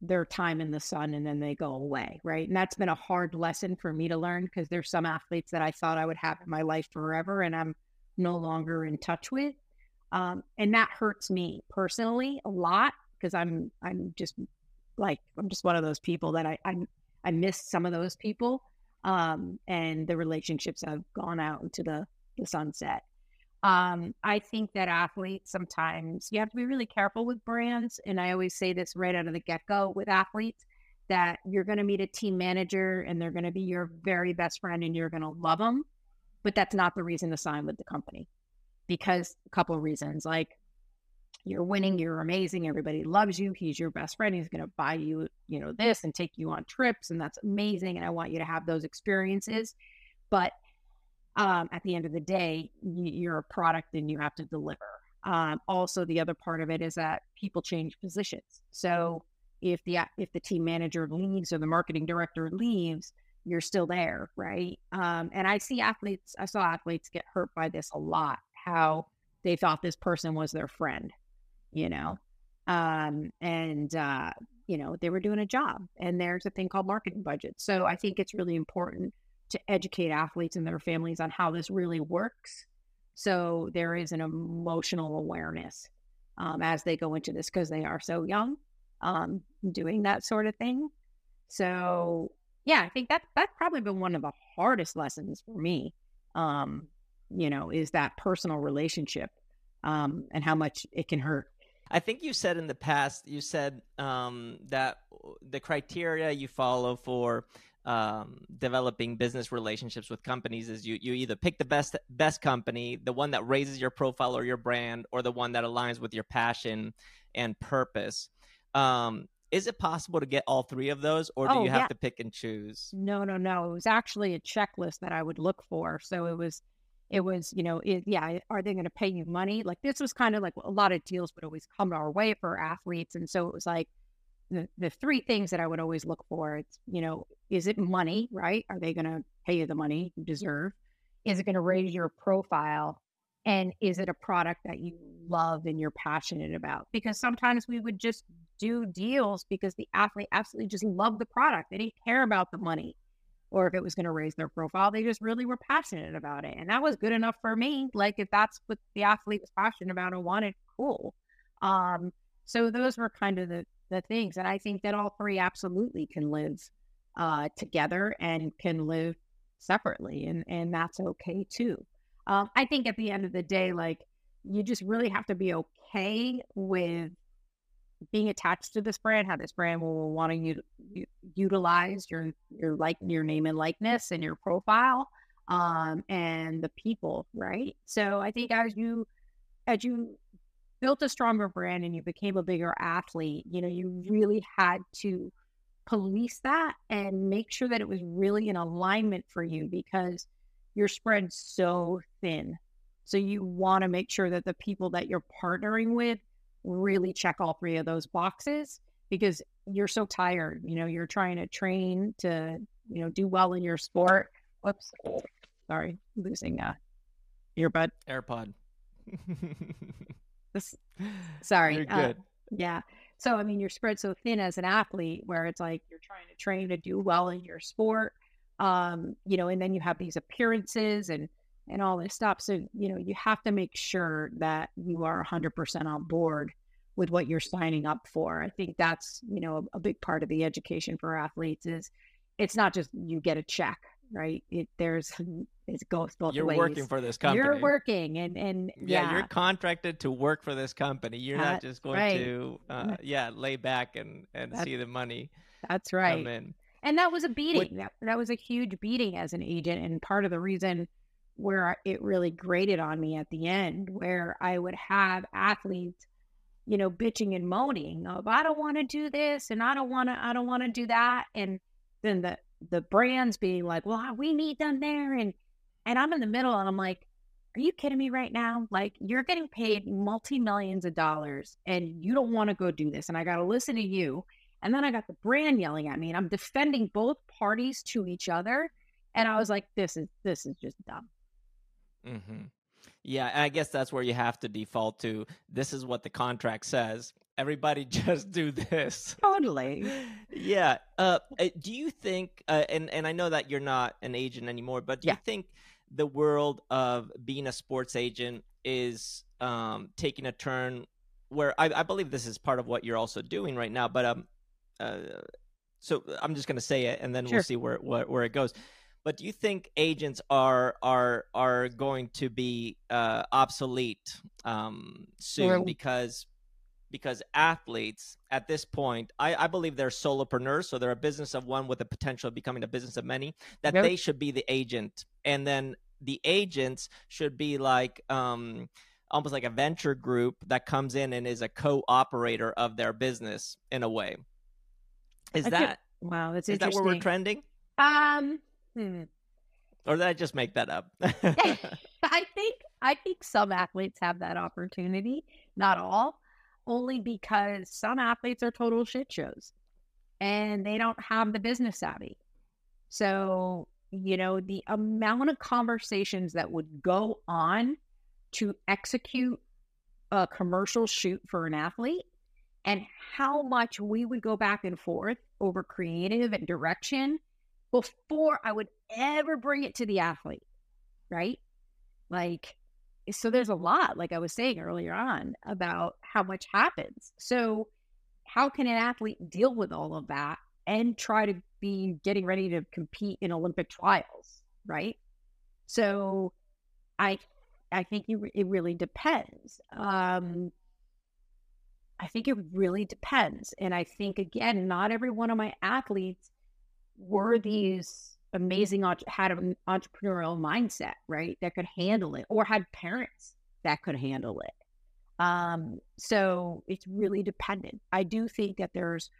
their time in the sun and then they go away, right? And that's been a hard lesson for me to learn because there's some athletes that I thought I would have in my life forever and I'm no longer in touch with. Um, and that hurts me personally a lot because I'm I'm just like I'm just one of those people that I I, I miss some of those people um, and the relationships have gone out into the, the sunset. Um, I think that athletes sometimes you have to be really careful with brands. And I always say this right out of the get go with athletes that you're going to meet a team manager and they're going to be your very best friend and you're going to love them. But that's not the reason to sign with the company because a couple of reasons like you're winning, you're amazing, everybody loves you, he's your best friend, he's going to buy you, you know, this and take you on trips and that's amazing and I want you to have those experiences. But um, at the end of the day, you're a product and you have to deliver. Um, also, the other part of it is that people change positions. So if the if the team manager leaves or the marketing director leaves, you're still there, right? Um, and I see athletes, I saw athletes get hurt by this a lot. How they thought this person was their friend, you know, um, and uh, you know they were doing a job. And there's a thing called marketing budget. So I think it's really important to educate athletes and their families on how this really works. So there is an emotional awareness um, as they go into this because they are so young um, doing that sort of thing. So yeah, I think that that's probably been one of the hardest lessons for me. Um, you know, is that personal relationship um, and how much it can hurt. I think you said in the past, you said um, that the criteria you follow for um, developing business relationships with companies is you you either pick the best best company, the one that raises your profile or your brand, or the one that aligns with your passion and purpose. Um, is it possible to get all three of those, or do oh, you have yeah. to pick and choose? No, no, no. It was actually a checklist that I would look for. So it was, it was, you know, it, yeah, are they going to pay you money? Like this was kind of like a lot of deals would always come our way for athletes, and so it was like the, the three things that I would always look for. It's, you know, is it money, right? Are they going to pay you the money you deserve? Is it going to raise your profile? And is it a product that you love and you're passionate about? Because sometimes we would just do deals because the athlete absolutely just loved the product. They didn't care about the money or if it was going to raise their profile. They just really were passionate about it. And that was good enough for me. Like if that's what the athlete was passionate about and wanted, cool. Um, so those were kind of the the things. And I think that all three absolutely can live uh, together and can live separately, and and that's okay too. Um, I think at the end of the day, like you just really have to be okay with being attached to this brand, how this brand will want to u- utilize your your like your name and likeness and your profile, um, and the people, right? So I think as you as you built a stronger brand and you became a bigger athlete, you know, you really had to police that and make sure that it was really in alignment for you because you're spread so thin. So you want to make sure that the people that you're partnering with really check all three of those boxes because you're so tired. You know, you're trying to train to, you know, do well in your sport. Whoops. Sorry, losing a earbud. AirPod. <laughs> this, sorry. You're uh, good. Uh, yeah. So, I mean, you're spread so thin as an athlete where it's like you're trying to train to do well in your sport. Um, you know, and then you have these appearances and, and all this stuff. So, you know, you have to make sure that you are 100% on board with what you're signing up for. I think that's, you know, a, a big part of the education for athletes is it's not just you get a check right? It, there's <laughs> it goes both you're ways. You're working for this company. You're working, and and yeah, yeah, you're contracted to work for this company. You're not just going right. to uh, yeah lay back and and that's, see the money. That's right. And that was a beating. What, that, that was a huge beating as an agent, and part of the reason where it really grated on me at the end, where I would have athletes you know bitching and moaning of i don't want to do this and i don't want to i don't want to do that and then the the brands being like, well, we need them there. And, and I'm in the middle and I'm like, are you kidding me right now? Like you're getting paid multi millions of dollars and you don't want to go do this. And I got to listen to you. And then I got the brand yelling at me and I'm defending both parties to each other. And I was like, this is, this is just dumb. Mm-hmm. Yeah. I guess that's where you have to default to this is what the contract says everybody <laughs> just do this totally <laughs> yeah uh, uh, do you think uh, and and i know that you're not an agent anymore but do yeah. you think the world of being a sports agent is um, taking a turn where I, I, believe this is part of what you're also doing right now but um uh, so i'm just going to say it and then sure. we'll see where, where where it goes but do you think agents are are are going to be uh, obsolete um, soon because because athletes at this point, I, I, believe they're solopreneurs, so they're a business of one with the potential of becoming a business of many. That yep. they should be the agent, and then the agents should be like um, almost like a venture group that comes in and is a co-operator of their business in a way. Is that wow? That's is that where we're trending? Um, hmm. or did I just make that up? <laughs> <laughs> I think I think some athletes have that opportunity, not all only because some athletes are total shit shows and they don't have the business savvy. So, you know, the amount of conversations that would go on to execute a commercial shoot for an athlete and how much we would go back and forth over creative and direction before I would ever bring it to the athlete, right? Like, so there's a lot, like I was saying earlier on, about how much happens. So, how can an athlete deal with all of that and try to be getting ready to compete in Olympic trials, right? So, I I think it, it really depends. Um, I think it really depends, and I think again, not every one of my athletes were these amazing had an entrepreneurial mindset, right? That could handle it, or had parents that could handle it. Um, so it's really dependent. I do think that there's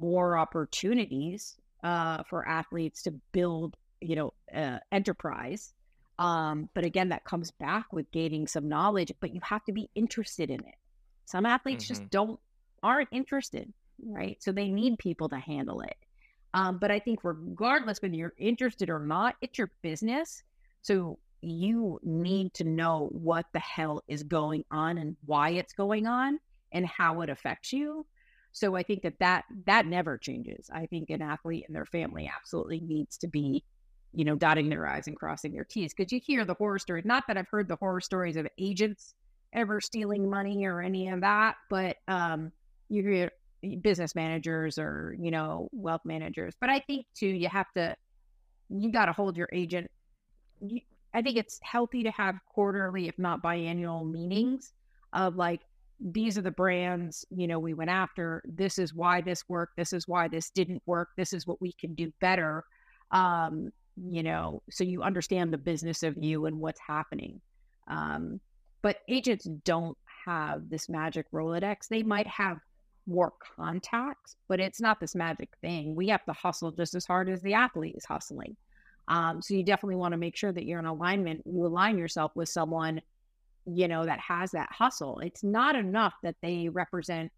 more opportunities uh, for athletes to build, you know, uh, enterprise. Um, but again, that comes back with gaining some knowledge. But you have to be interested in it. Some athletes mm-hmm. just don't aren't interested, right? So they need people to handle it. Um, but I think regardless whether you're interested or not, it's your business. So you need to know what the hell is going on and why it's going on and how it affects you. So I think that that that never changes. I think an athlete and their family absolutely needs to be, you know, dotting their i's and crossing their t's because you hear the horror stories. Not that I've heard the horror stories of agents ever stealing money or any of that, but um, you hear business managers or you know wealth managers but i think too you have to you got to hold your agent you, i think it's healthy to have quarterly if not biannual meetings of like these are the brands you know we went after this is why this worked this is why this didn't work this is what we can do better um you know so you understand the business of you and what's happening. Um but agents don't have this magic rolodex. They might have more contacts, but it's not this magic thing. We have to hustle just as hard as the athlete is hustling. Um, so you definitely want to make sure that you're in alignment. You align yourself with someone, you know, that has that hustle. It's not enough that they represent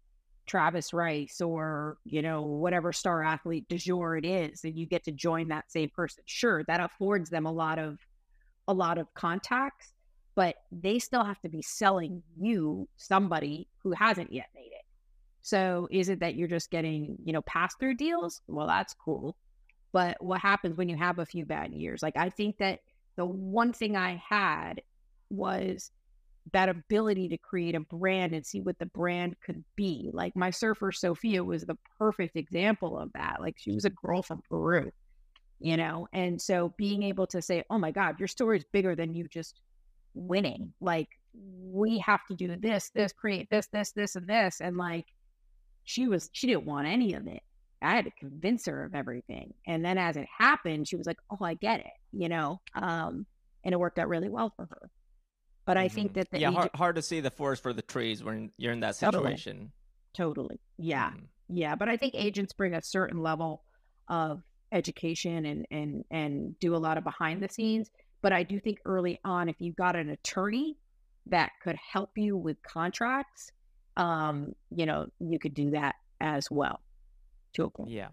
Travis Rice or, you know, whatever star athlete du jour it is, and you get to join that same person. Sure, that affords them a lot of a lot of contacts, but they still have to be selling you somebody who hasn't yet made it. So is it that you're just getting, you know, pass through deals? Well, that's cool. But what happens when you have a few bad years? Like I think that the one thing I had was that ability to create a brand and see what the brand could be. Like my surfer Sophia was the perfect example of that. Like she was a girl from Peru, you know? And so being able to say, oh my God, your story is bigger than you just winning. Like we have to do this, this, create this, this, this, and this. And like she was, she didn't want any of it. I had to convince her of everything. And then as it happened, she was like, oh, I get it, you know? Um, and it worked out really well for her. But I mm-hmm. think that the yeah, hard, hard, to see the forest for the trees when you're in that situation. Totally, totally. yeah, mm-hmm. yeah. But I think agents bring a certain level of education and and and do a lot of behind the scenes. But I do think early on, if you got an attorney that could help you with contracts, um, you know, you could do that as well. Yeah,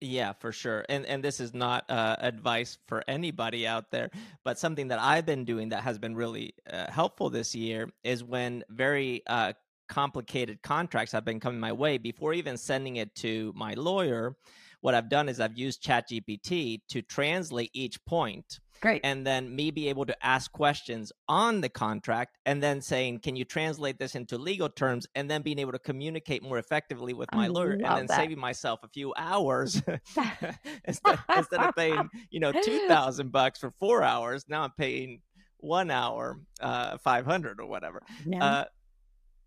yeah, for sure. And and this is not uh, advice for anybody out there, but something that I've been doing that has been really uh, helpful this year is when very uh, complicated contracts have been coming my way before even sending it to my lawyer. What I've done is I've used ChatGPT to translate each point Great. And then me be able to ask questions on the contract and then saying, can you translate this into legal terms? And then being able to communicate more effectively with my I lawyer and then that. saving myself a few hours <laughs> <laughs> instead, instead of paying, <laughs> you know, 2000 bucks for four hours. Now I'm paying one hour, uh, 500 or whatever. Yeah. Uh,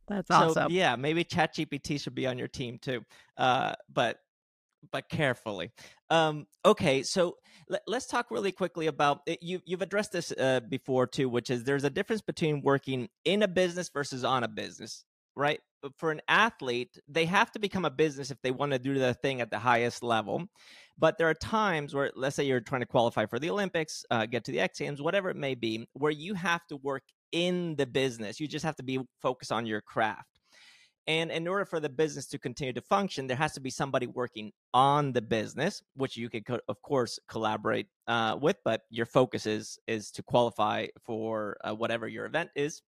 that's awesome. Yeah, maybe ChatGPT should be on your team too. Uh, but but carefully. Um, okay, so let, us talk really quickly about it. you. You've addressed this uh, before too, which is there's a difference between working in a business versus on a business, right? But For an athlete, they have to become a business if they want to do the thing at the highest level. But there are times where, let's say, you're trying to qualify for the Olympics, uh, get to the X Games, whatever it may be, where you have to work in the business. You just have to be focused on your craft. And in order for the business to continue to function, there has to be somebody working on the business, which you could, of course, collaborate uh, with. But your focus is is to qualify for uh, whatever your event is.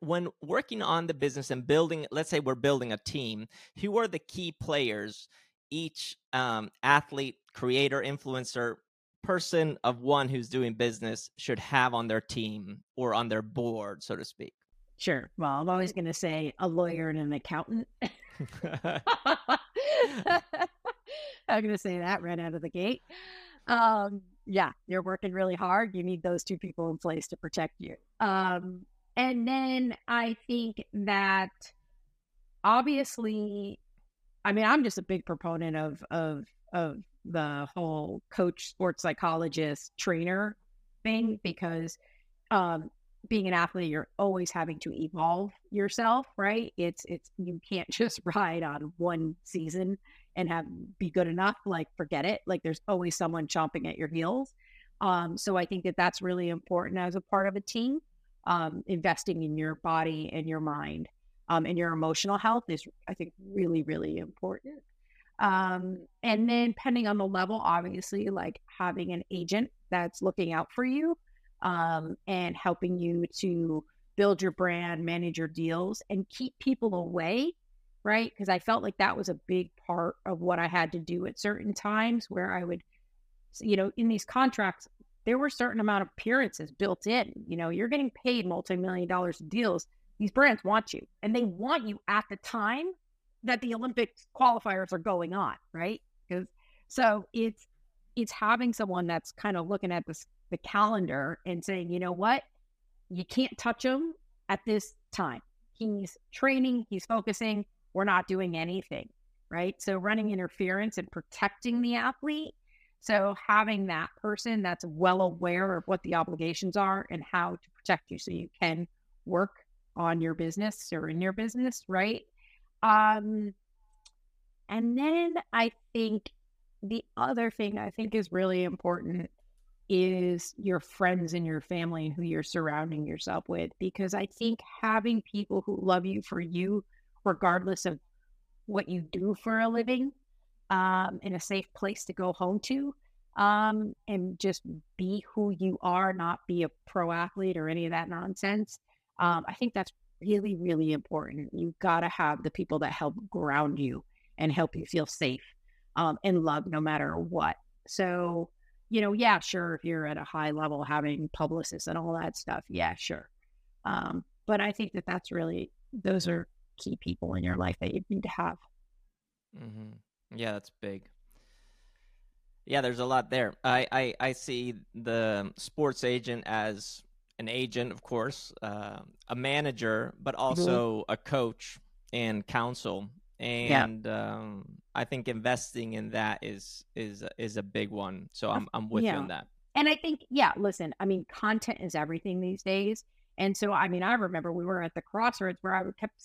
When working on the business and building, let's say we're building a team, who are the key players each um, athlete, creator, influencer, person of one who's doing business should have on their team or on their board, so to speak? Sure. Well, I'm always going to say a lawyer and an accountant. <laughs> I'm going to say that right out of the gate. Um, yeah, you're working really hard. You need those two people in place to protect you. Um, and then I think that obviously, I mean, I'm just a big proponent of of of the whole coach, sports psychologist, trainer thing because um, being an athlete you're always having to evolve yourself right? It's it's you can't <laughs> just ride on one season and have be good enough like forget it. Like there's always someone chomping at your heels. Um so i think that that's really important as a part of a team. Um investing in your body and your mind um and your emotional health is i think really really important. Um and then depending on the level obviously like having an agent that's looking out for you um, and helping you to build your brand, manage your deals, and keep people away, right? Because I felt like that was a big part of what I had to do at certain times where I would, you know, in these contracts, there were certain amount of appearances built in. You know, you're getting paid multi-million dollars deals. These brands want you, and they want you at the time that the Olympic qualifiers are going on, right? Because so it's it's having someone that's kind of looking at this the calendar and saying, you know what, you can't touch him at this time. He's training, he's focusing, we're not doing anything, right? So running interference and protecting the athlete. So having that person that's well aware of what the obligations are and how to protect you so you can work on your business or in your business, right? Um, and then I think the other thing I think is really important is your friends and your family and who you're surrounding yourself with. Because I think having people who love you for you, regardless of what you do for a living, um, in a safe place to go home to, um, and just be who you are, not be a pro athlete or any of that nonsense. Um, I think that's really, really important. You've got to have the people that help ground you and help you feel safe um, and loved no matter what. So, you know, yeah, sure, if you're at a high level having publicists and all that stuff, yeah, sure. Um, but I think that that's really, those are key people in your life that you need to have. Mm-hmm. Yeah, that's big. Yeah, there's a lot there. I, I, I see the sports agent as an agent, of course, uh, a manager, but mm-hmm. also mm-hmm. a coach and counsel. And yeah. um, I think investing in that is is is a big one. So I'm I'm with yeah. you on that. And I think, yeah, listen, I mean, content is everything these days. And so, I mean, I remember we were at the crossroads where I kept,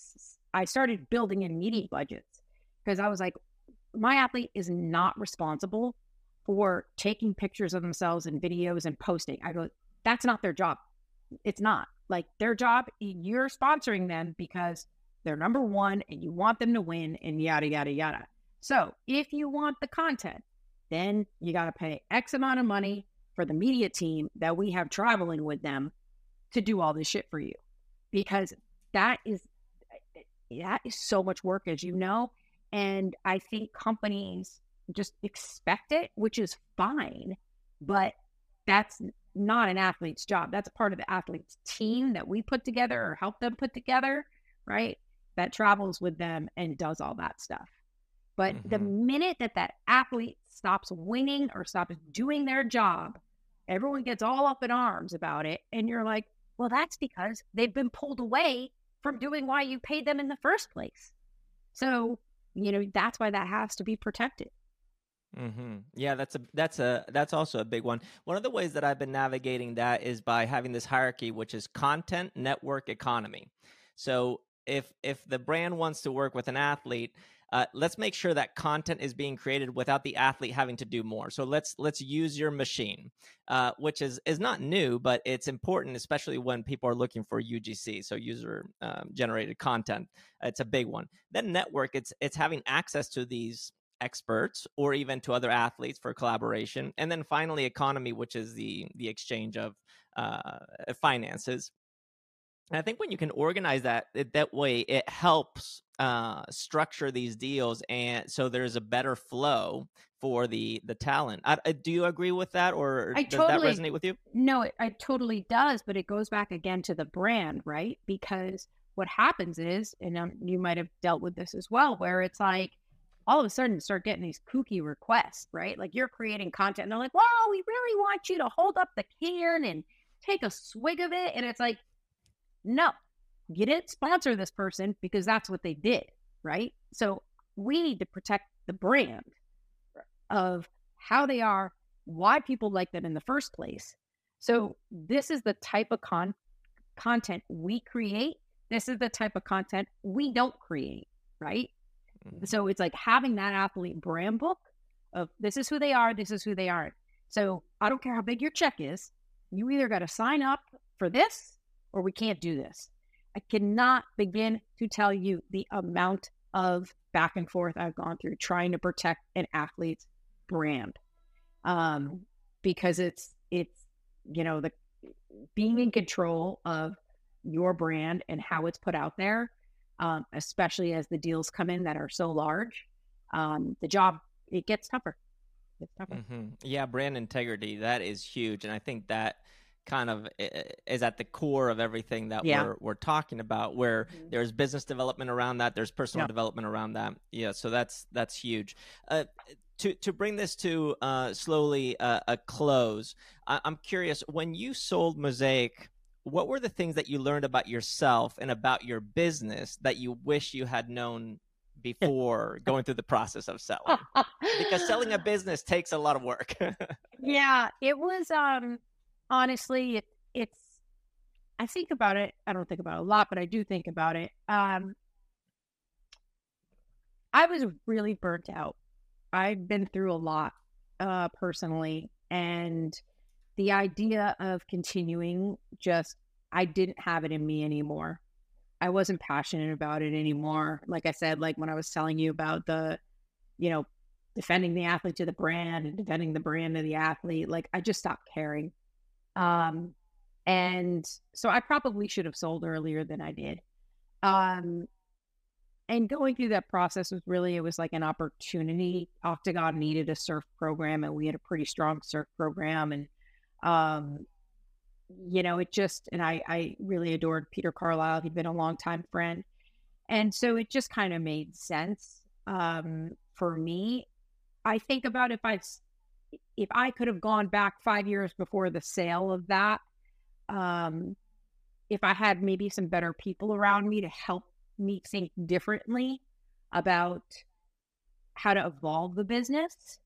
I started building in media budgets because I was like, my athlete is not responsible for taking pictures of themselves and videos and posting. I go, that's not their job. It's not like their job. You're sponsoring them because they're number one and you want them to win and yada, yada, yada. So if you want the content, then you got to pay X amount of money for the media team that we have traveling with them to do all this shit for you. Because that is that is so much work as you know and i think companies just expect it which is fine but that's not an athlete's job. That's part of the athlete's team that we put together or help them put together right that travels with them and does all that stuff but mm-hmm. the minute that that athlete stops winning or stops doing their job everyone gets all up in arms about it and you're like well, that's because they've been pulled away from doing why you paid them in the first place. So, you know, that's why that has to be protected. Mm-hmm. Yeah, that's a that's a that's also a big one. One of the ways that I've been navigating that is by having this hierarchy, which is content network economy. So if if the brand wants to work with an athlete, uh, let's make sure that content is being created without the athlete having to do more. So let's let's use your machine, uh, which is is not new, but it's important, especially when people are looking for UGC, so user um, generated content. It's a big one. Then network, it's it's having access to these experts or even to other athletes for collaboration, and then finally economy, which is the the exchange of uh, finances I think when you can organize that that way, it helps uh, structure these deals, and so there's a better flow for the the talent. I, I, do you agree with that, or I does totally, that resonate with you? No, it, it totally does, but it goes back again to the brand, right? Because what happens is, and um, you might have dealt with this as well, where it's like all of a sudden start getting these kooky requests, right? Like you're creating content, and they're like, "Well, we really want you to hold up the can and take a swig of it," and it's like no, you didn't sponsor this person because that's what they did, right? So we need to protect the brand of how they are, why people like them in the first place. So this is the type of con- content we create. This is the type of content we don't create, right? Mm-hmm. So it's like having that athlete brand book of this is who they are, this is who they aren't. So I don't care how big your check is, you either got to sign up for this or we can't do this. I cannot begin to tell you the amount of back and forth I've gone through trying to protect an athlete's brand. Um, because it's, it's, you know, the being in control of your brand and how it's put out there, um, especially as the deals come in that are so large, um, the job, it gets tougher. Tougher. Mm-hmm. Yeah. Brand integrity, that is huge. And I think that, kind of is at the core of everything that yeah. we're we're talking about where mm-hmm. there's business development around that there's personal development around that. Yeah so that's that's huge. Uh, to to bring this to uh, slowly uh, a close I- i'm curious when you sold mosaic what were the things that you learned about yourself and about your business that you wish you had known before <laughs> going through the process of selling? Because selling a <laughs> business takes a lot of work. <laughs> Yeah it was um honestly, it, it's, I think about it. I don't think about it a lot, but I do think about it. Um, I was really burnt out. I've been through a lot uh, personally, and the idea of continuing just, I didn't have it in me anymore. I wasn't passionate about it anymore. Like I said, like when I was telling you about the, you know, defending the athlete to the brand and defending the brand to the athlete. Like I just stopped caring. Um, and so I probably should have sold earlier than I did. Um, and going through that process was really, it was like an opportunity. Octagon needed a surf program and we had a pretty strong surf program. And, um, you know, it just, and I, I really adored Peter Carlisle. He'd been a long time friend. And so it just kind of made sense um, for me. I think about if I if I could have gone back five years before the sale of that, um, if I had maybe some better people around me to help me think differently about how to evolve the business,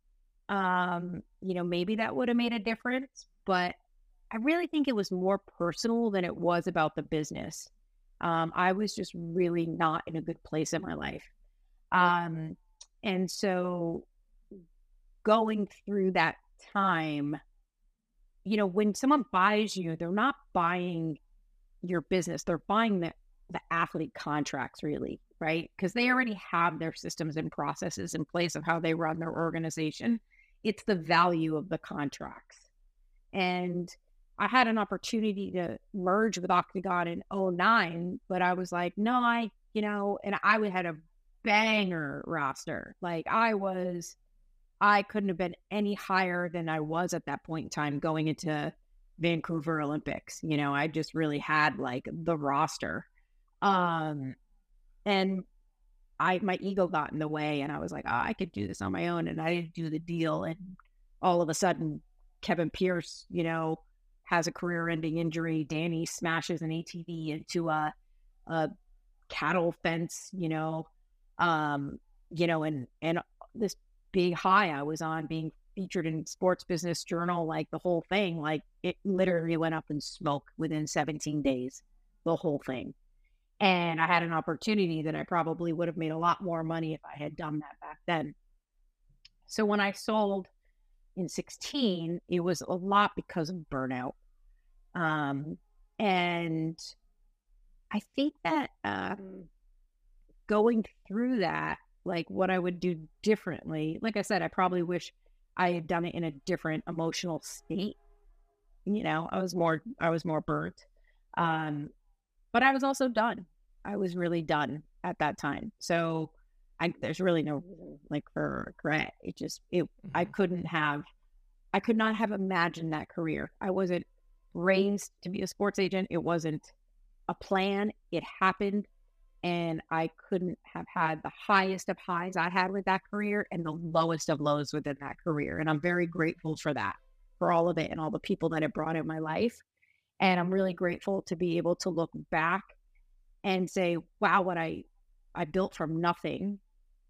um, you know, maybe that would have made a difference. But I really think it was more personal than it was about the business. Um, I was just really not in a good place in my life. Um, and so going through that time, you know, when someone buys you, they're not buying your business, they're buying the, the athlete contracts, really, right? Because they already have their systems and processes in place of how they run their organization. It's the value of the contracts. And I had an opportunity to merge with Octagon in 09, but I was like, no, I, you know, and I had a banger roster. Like I was, I couldn't have been any higher than I was at that point in time going into Vancouver Olympics. You know, I just really had like the roster. Um, and I, my ego got in the way and I was like, oh, I could do this on my own. And I didn't do the deal. And all of a sudden, Kevin Pearce, you know, has a career ending injury. Danny smashes an ATV into a, a cattle fence, you know, um, you know, and, and this big high I was on being featured in Sports Business Journal, like the whole thing, like it literally went up in smoke within 17 days, the whole thing. And I had an opportunity that I probably would have made a lot more money if I had done that back then. So when I sold in 16, it was a lot because of burnout. Um, and I think that um, going through that, like what I would do differently, like I said, I probably wish I had done it in a different emotional state. You know, I was more, I was more burnt. Um, but I was also done. I was really done at that time. So I, there's really no like for regret. It just, it, mm-hmm. I couldn't have I could not have imagined that career. I wasn't raised to be a sports agent. It wasn't a plan. It happened. And I couldn't have had the highest of highs I had with that career and the lowest of lows within that career. And I'm very grateful for that, for all of it and all the people that it brought in my life. And I'm really grateful to be able to look back and say, wow, what I I built from nothing.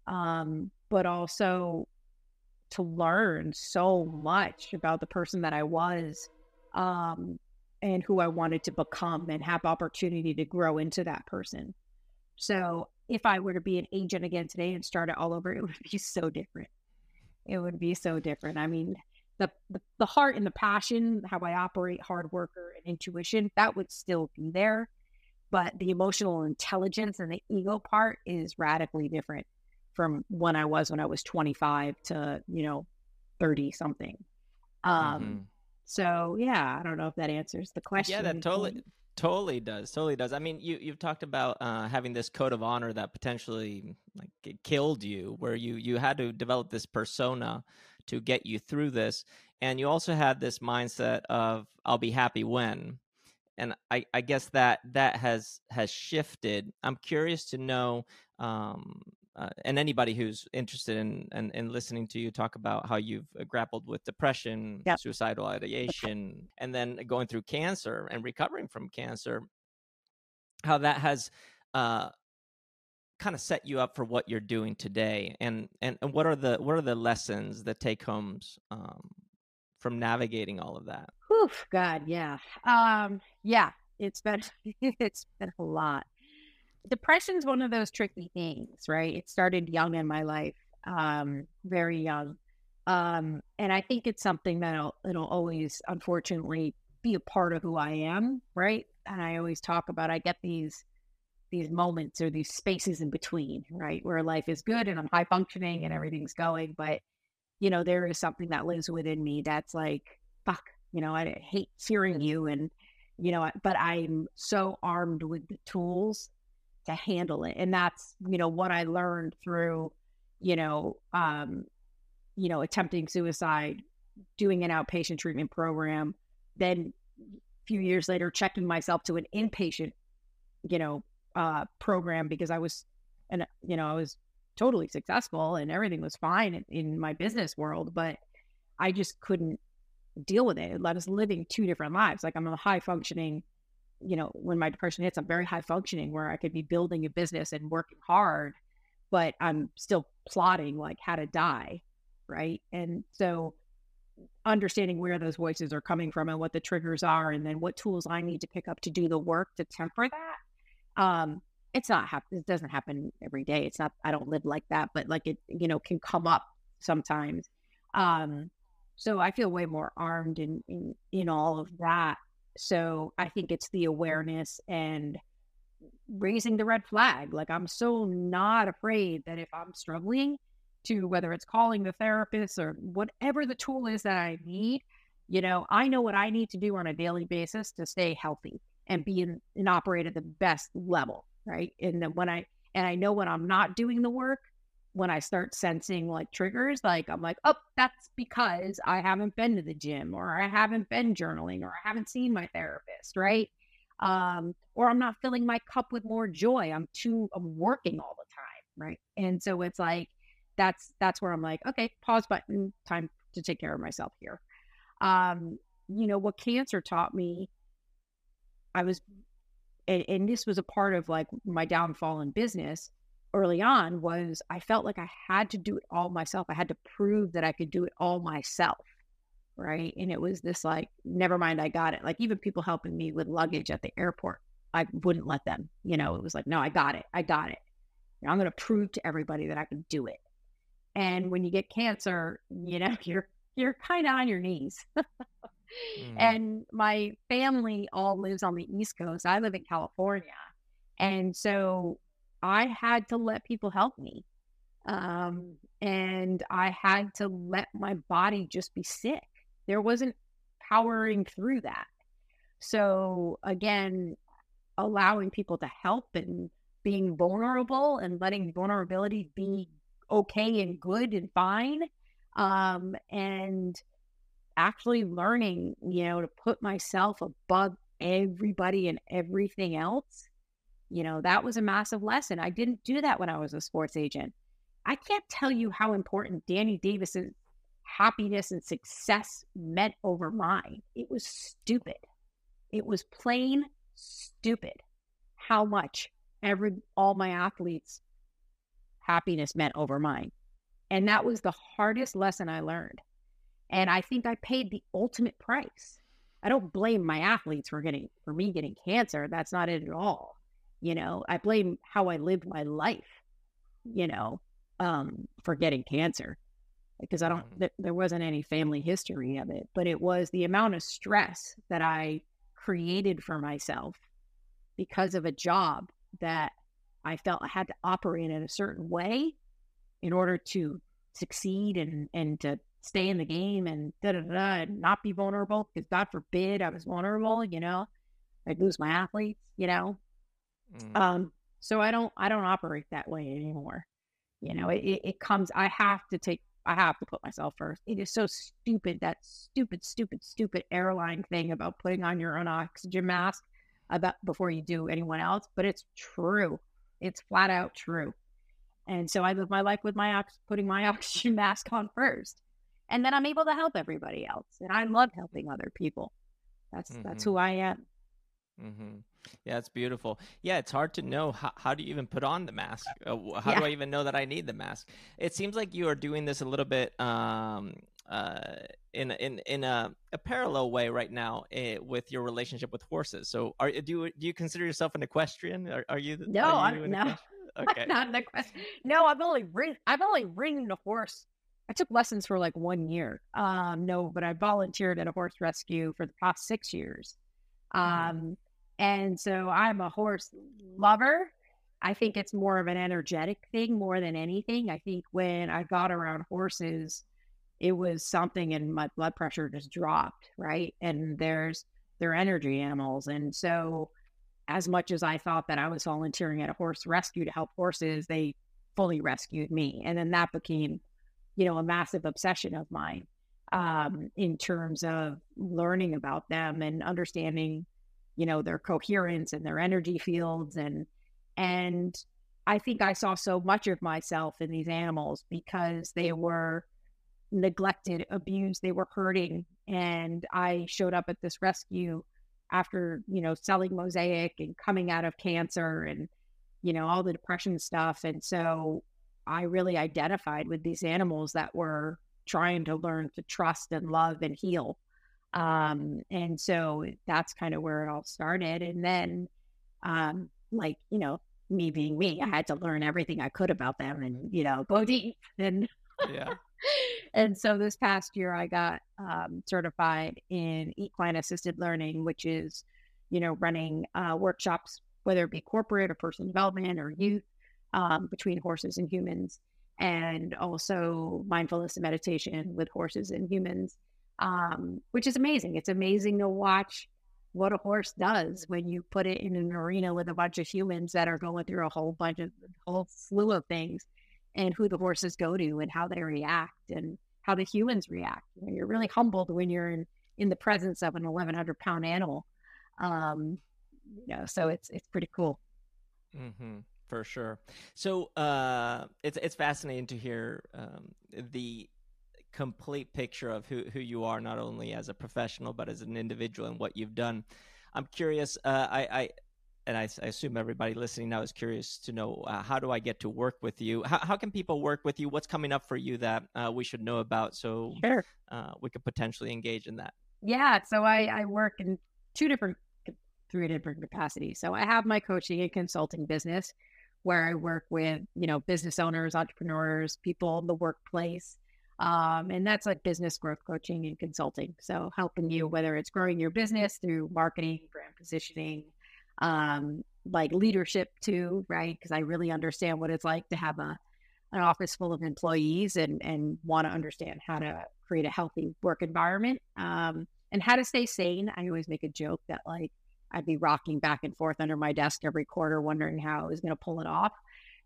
Um, but also to learn so much about the person that I was um, and who I wanted to become and have opportunity to grow into that person. So if I were to be an agent again today and start it all over, it would be so different. It would be so different. I mean, the, the, the heart and the passion, how I operate, hard worker and intuition, that would still be there. But the emotional intelligence and the ego part is radically different from when I was when I was 25 to, you know, 30 something. Um, mm-hmm. so yeah, I don't know if that answers the question. Yeah, that totally, totally does. Totally does. I mean, you, you've talked about, uh, having this code of honor that potentially like killed you where you, you had to develop this persona to get you through this. And you also had this mindset of I'll be happy when, and I, I guess that that has has shifted. I'm curious to know um, uh, and anybody who's interested in, in, in listening to you talk about how you've uh, grappled with depression, yep. suicidal ideation, and then going through cancer and recovering from cancer, how that has uh, kind of set you up for what you're doing today, and, and and what are the what are the lessons, the take homes um, from navigating all of that? Oof, God, yeah, um, yeah, it's been <laughs> it's been a lot depression is one of those tricky things, right? It started young in my life, um, very young. Um, and I think it's something that will it'll always, unfortunately, be a part of who I am, right? And I always talk about I get these these moments or these spaces in between, right? Where life is good and I'm high functioning and everything's going. But, you know, there is something that lives within me that's like, fuck, you know, I hate fearing you. And, you know, but I'm so armed with the tools to handle it. And that's, you know, what I learned through, you know, um, you know, attempting suicide, doing an outpatient treatment program, then a few years later checking myself to an inpatient, you know, uh, program because I was, and you know, I was totally successful and everything was fine in, in my business world, but I just couldn't deal with it. It let us living two different lives. Like I'm a high functioning, you know, when my depression hits, I'm very high functioning where I could be building a business and working hard, but I'm still plotting like how to die. Right. And so understanding where those voices are coming from and what the triggers are, and then what tools I need to pick up to do the work to temper that um, it's not happen. It doesn't happen every day. It's not. I don't live like that, but like it, you know, can come up sometimes. Um, so I feel way more armed in in in all of that. So I think it's the awareness and raising the red flag. Like I'm so not afraid that if I'm struggling to whether it's calling the therapist or whatever the tool is that I need, you know, I know what I need to do on a daily basis to stay healthy and be in, and operate at the best level, right? And then when I and I know when I'm not doing the work, when I start sensing like triggers, like I'm like, oh, that's because I haven't been to the gym or I haven't been journaling or I haven't seen my therapist, right? Um, or I'm not filling my cup with more joy. I'm too I'm working all the time, right? And so it's like that's that's where I'm like, okay, pause button, time to take care of myself here. Um, you know, what cancer taught me I was, and, and this was a part of like my downfall in business early on was I felt like I had to do it all myself. I had to prove that I could do it all myself. Right. And it was this like, never mind, I got it. Like even people helping me with luggage at the airport, I wouldn't let them, you know, it was like, no, I got it. I got it. I'm going to prove to everybody that I can do it. And when you get cancer, you know, <laughs> you're, you're kind of on your knees. <laughs> Mm. And my family all lives on the East Coast. I live in California. And so I had to let people help me. Um, and I had to let my body just be sick. There wasn't powering through that. So again, allowing people to help and being vulnerable and letting vulnerability be okay and good and fine. Um, and actually learning, you know, to put myself above everybody and everything else, you know, that was a massive lesson. I didn't do that when I was a sports agent. I can't tell you how important Danny Davis's happiness and success meant over mine. It was stupid. It was plain stupid how much every all my athletes happiness meant over mine. And that was the hardest lesson I learned. And I think I paid the ultimate price. I don't blame my athletes for getting for me getting cancer. That's not it at all. You know, I blame how I lived my life, you know, um, for getting cancer because I don't, mm-hmm. th- there wasn't any family history of it, but it was the amount of stress that I created for myself because of a job that I felt I had to operate in a certain way in order to succeed and, and to stay in the game and da da da and not be vulnerable because God forbid I was vulnerable, you know, I'd lose my athletes, you know. Mm. Um, so I don't I don't operate that way anymore. You know, it, it comes I have to take I have to put myself first. It is so stupid that stupid, stupid, stupid airline thing about putting on your own oxygen mask about before you do anyone else, but it's true. It's flat out true. And so I live my life with my ox- putting my <laughs> oxygen mask on first and then I'm able to help everybody else. And I love helping other people. That's mm-hmm. that's who I am. Mm-hmm. Yeah, it's beautiful. Yeah, it's hard to know how, how do you even put on the mask. Uh, how yeah. do I even know that I need the mask? It seems like you are doing this a little bit um, uh, in in in a, a parallel way right now uh, with your relationship with horses. So, are do you, do you consider yourself an equestrian? Are, are you? No, are you I'm no. <laughs> Okay. I'm not an equestrian. No, I've only ridden. I've only ridden a horse I took lessons for like one year. Um, no, but I volunteered at a horse rescue for the past six years. Mm-hmm. Um, and so I'm a horse lover. I think it's more of an energetic thing more than anything. I think when I got around horses, it was something and my blood pressure just dropped, right? And there's they're energy animals. And so as much as I thought that I was volunteering at a horse rescue to help horses, they fully rescued me. And then that became, you know, a massive obsession of mine um, in terms of learning about them and understanding, you know, their coherence and their energy fields and and I think I saw so much of myself in these animals because they were neglected, abused, they were hurting. And I showed up at this rescue after, you know, selling Mosaic and coming out of cancer and, you know, all the depression stuff. And so I really identified with these animals that were trying to learn to trust and love and heal. Um, and so that's kind of where it all started. And then, um, like, you know, me being me, I had to learn everything I could about them and, you know, go deep <laughs> and yeah. <laughs> and so this past year, I got um, certified in equine assisted learning, which is, you know, running uh, workshops, whether it be corporate or personal development or youth um, between horses and humans, and also mindfulness and meditation with horses and humans, um, which is amazing. It's amazing to watch what a horse does when you put it in an arena with a bunch of humans that are going through a whole bunch of whole slew of things and who the horses go to and how they react and how the humans react. You know, you're really humbled when you're in, in the presence of an 1100 pound animal. Um, you know, so it's, it's pretty cool. Mm-hmm, for sure. So, uh, it's, it's fascinating to hear, um, the complete picture of who, who you are, not only as a professional, but as an individual and what you've done. I'm curious, uh, I, I, and I, I, assume everybody listening now is curious to know uh, how do I get to work with you? How, how, can people work with you? What's coming up for you that uh, we should know about so sure. uh, we could potentially engage in that? Yeah, so I, I work in two different, three different capacities. So I have my coaching and consulting business where I work with you know business owners, entrepreneurs, people in the workplace. Um, and that's like business growth coaching and consulting. So helping you whether it's growing your business through marketing, brand positioning, um, like leadership too, right? Because I really understand what it's like to have a an office full of employees and and want to understand how to create a healthy work environment um, and how to stay sane. I always make a joke that like I'd be rocking back and forth under my desk every quarter, wondering how I was going to pull it off.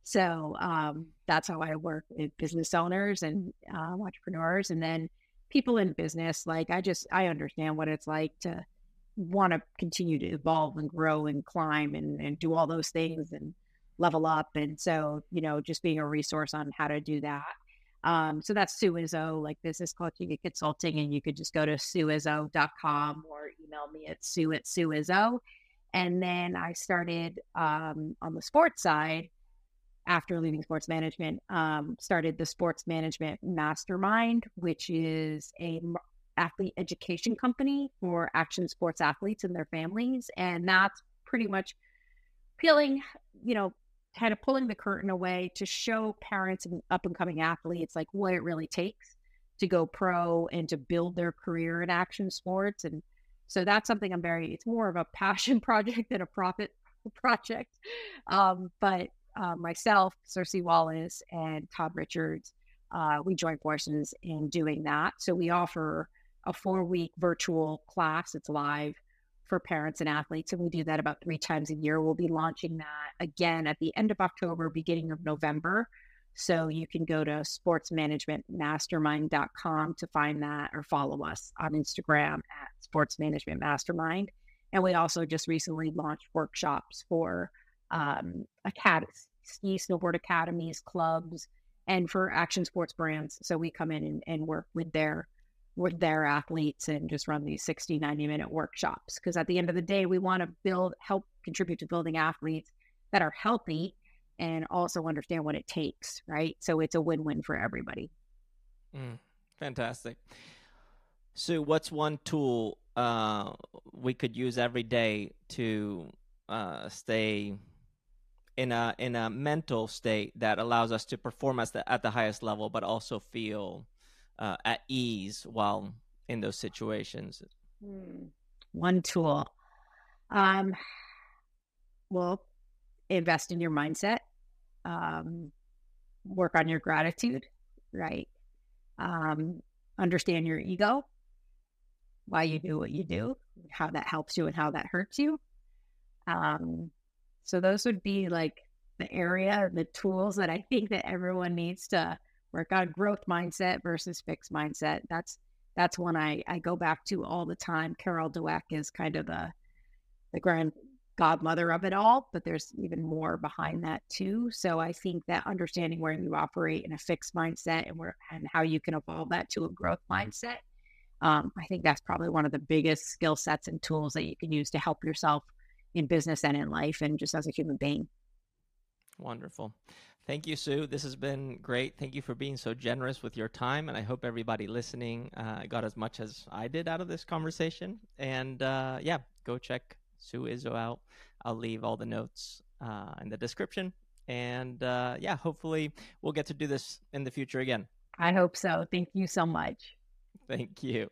So um, that's how I work with business owners and uh, entrepreneurs, and then people in business. Like I just I understand what it's like to want to continue to evolve and grow and climb and, and do all those things and level up. And so, you know, just being a resource on how to do that. Um, so that's Sue Izzo, like business coaching and consulting. And you could just go to sueizzo.com or email me at sue at sueizzo. And then I started um, on the sports side after leaving sports management, um, started the sports management mastermind, which is a athlete education company for action sports athletes and their families. And that's pretty much peeling, you know, kind of pulling the curtain away to show parents and up and coming athletes like what it really takes to go pro and to build their career in action sports. And so that's something I'm very, it's more of a passion <laughs> project than a profit project. Um, but uh, myself, Circe Wallace, and Todd Richards, uh, we join forces in doing that. So we offer a four week virtual class. It's live for parents and athletes. And we do that about three times a year. We'll be launching that again at the end of October, beginning of November. So you can go to sportsmanagementmastermind.com to find that or follow us on Instagram at sportsmanagementmastermind. And we also just recently launched workshops for um, academies, ski snowboard academies, clubs, and for action sports brands. So we come in and, and work with their with their athletes and just run these 60 90 minute workshops. Because at the end of the day we want to build help contribute to building athletes that are healthy and also understand what it takes right? So it's a win-win for everybody. Mm, fantastic. So what's one tool uh, we could use every day to uh, stay in a in a mental state that allows us to perform at the at the highest level but also feel uh, at ease while in those situations? Hmm. One tool. Um, well, invest in your mindset, um, work on your gratitude, right? Um, understand your ego, why you do what you do, how that helps you and how that hurts you. Um, so those would be like the area, the tools that I think that everyone needs to work on growth mindset versus fixed mindset. That's that's one I, I go back to all the time. Carol Dweck is kind of the the grand godmother of it all, but there's even more behind that too. So I think that understanding where you operate in a fixed mindset and where and how you can evolve that to a growth mindset, um, I think that's probably one of the biggest skill sets and tools that you can use to help yourself in business and in life and just as a human being. Wonderful. Thank you, Sue. This has been great. Thank you for being so generous with your time. And I hope everybody listening uh, got as much as I did out of this conversation. And uh, yeah, go check Sue Izzo out. I'll leave all the notes uh, in the description. And uh, yeah, hopefully we'll get to do this in the future again. I hope so. Thank you so much. Thank you.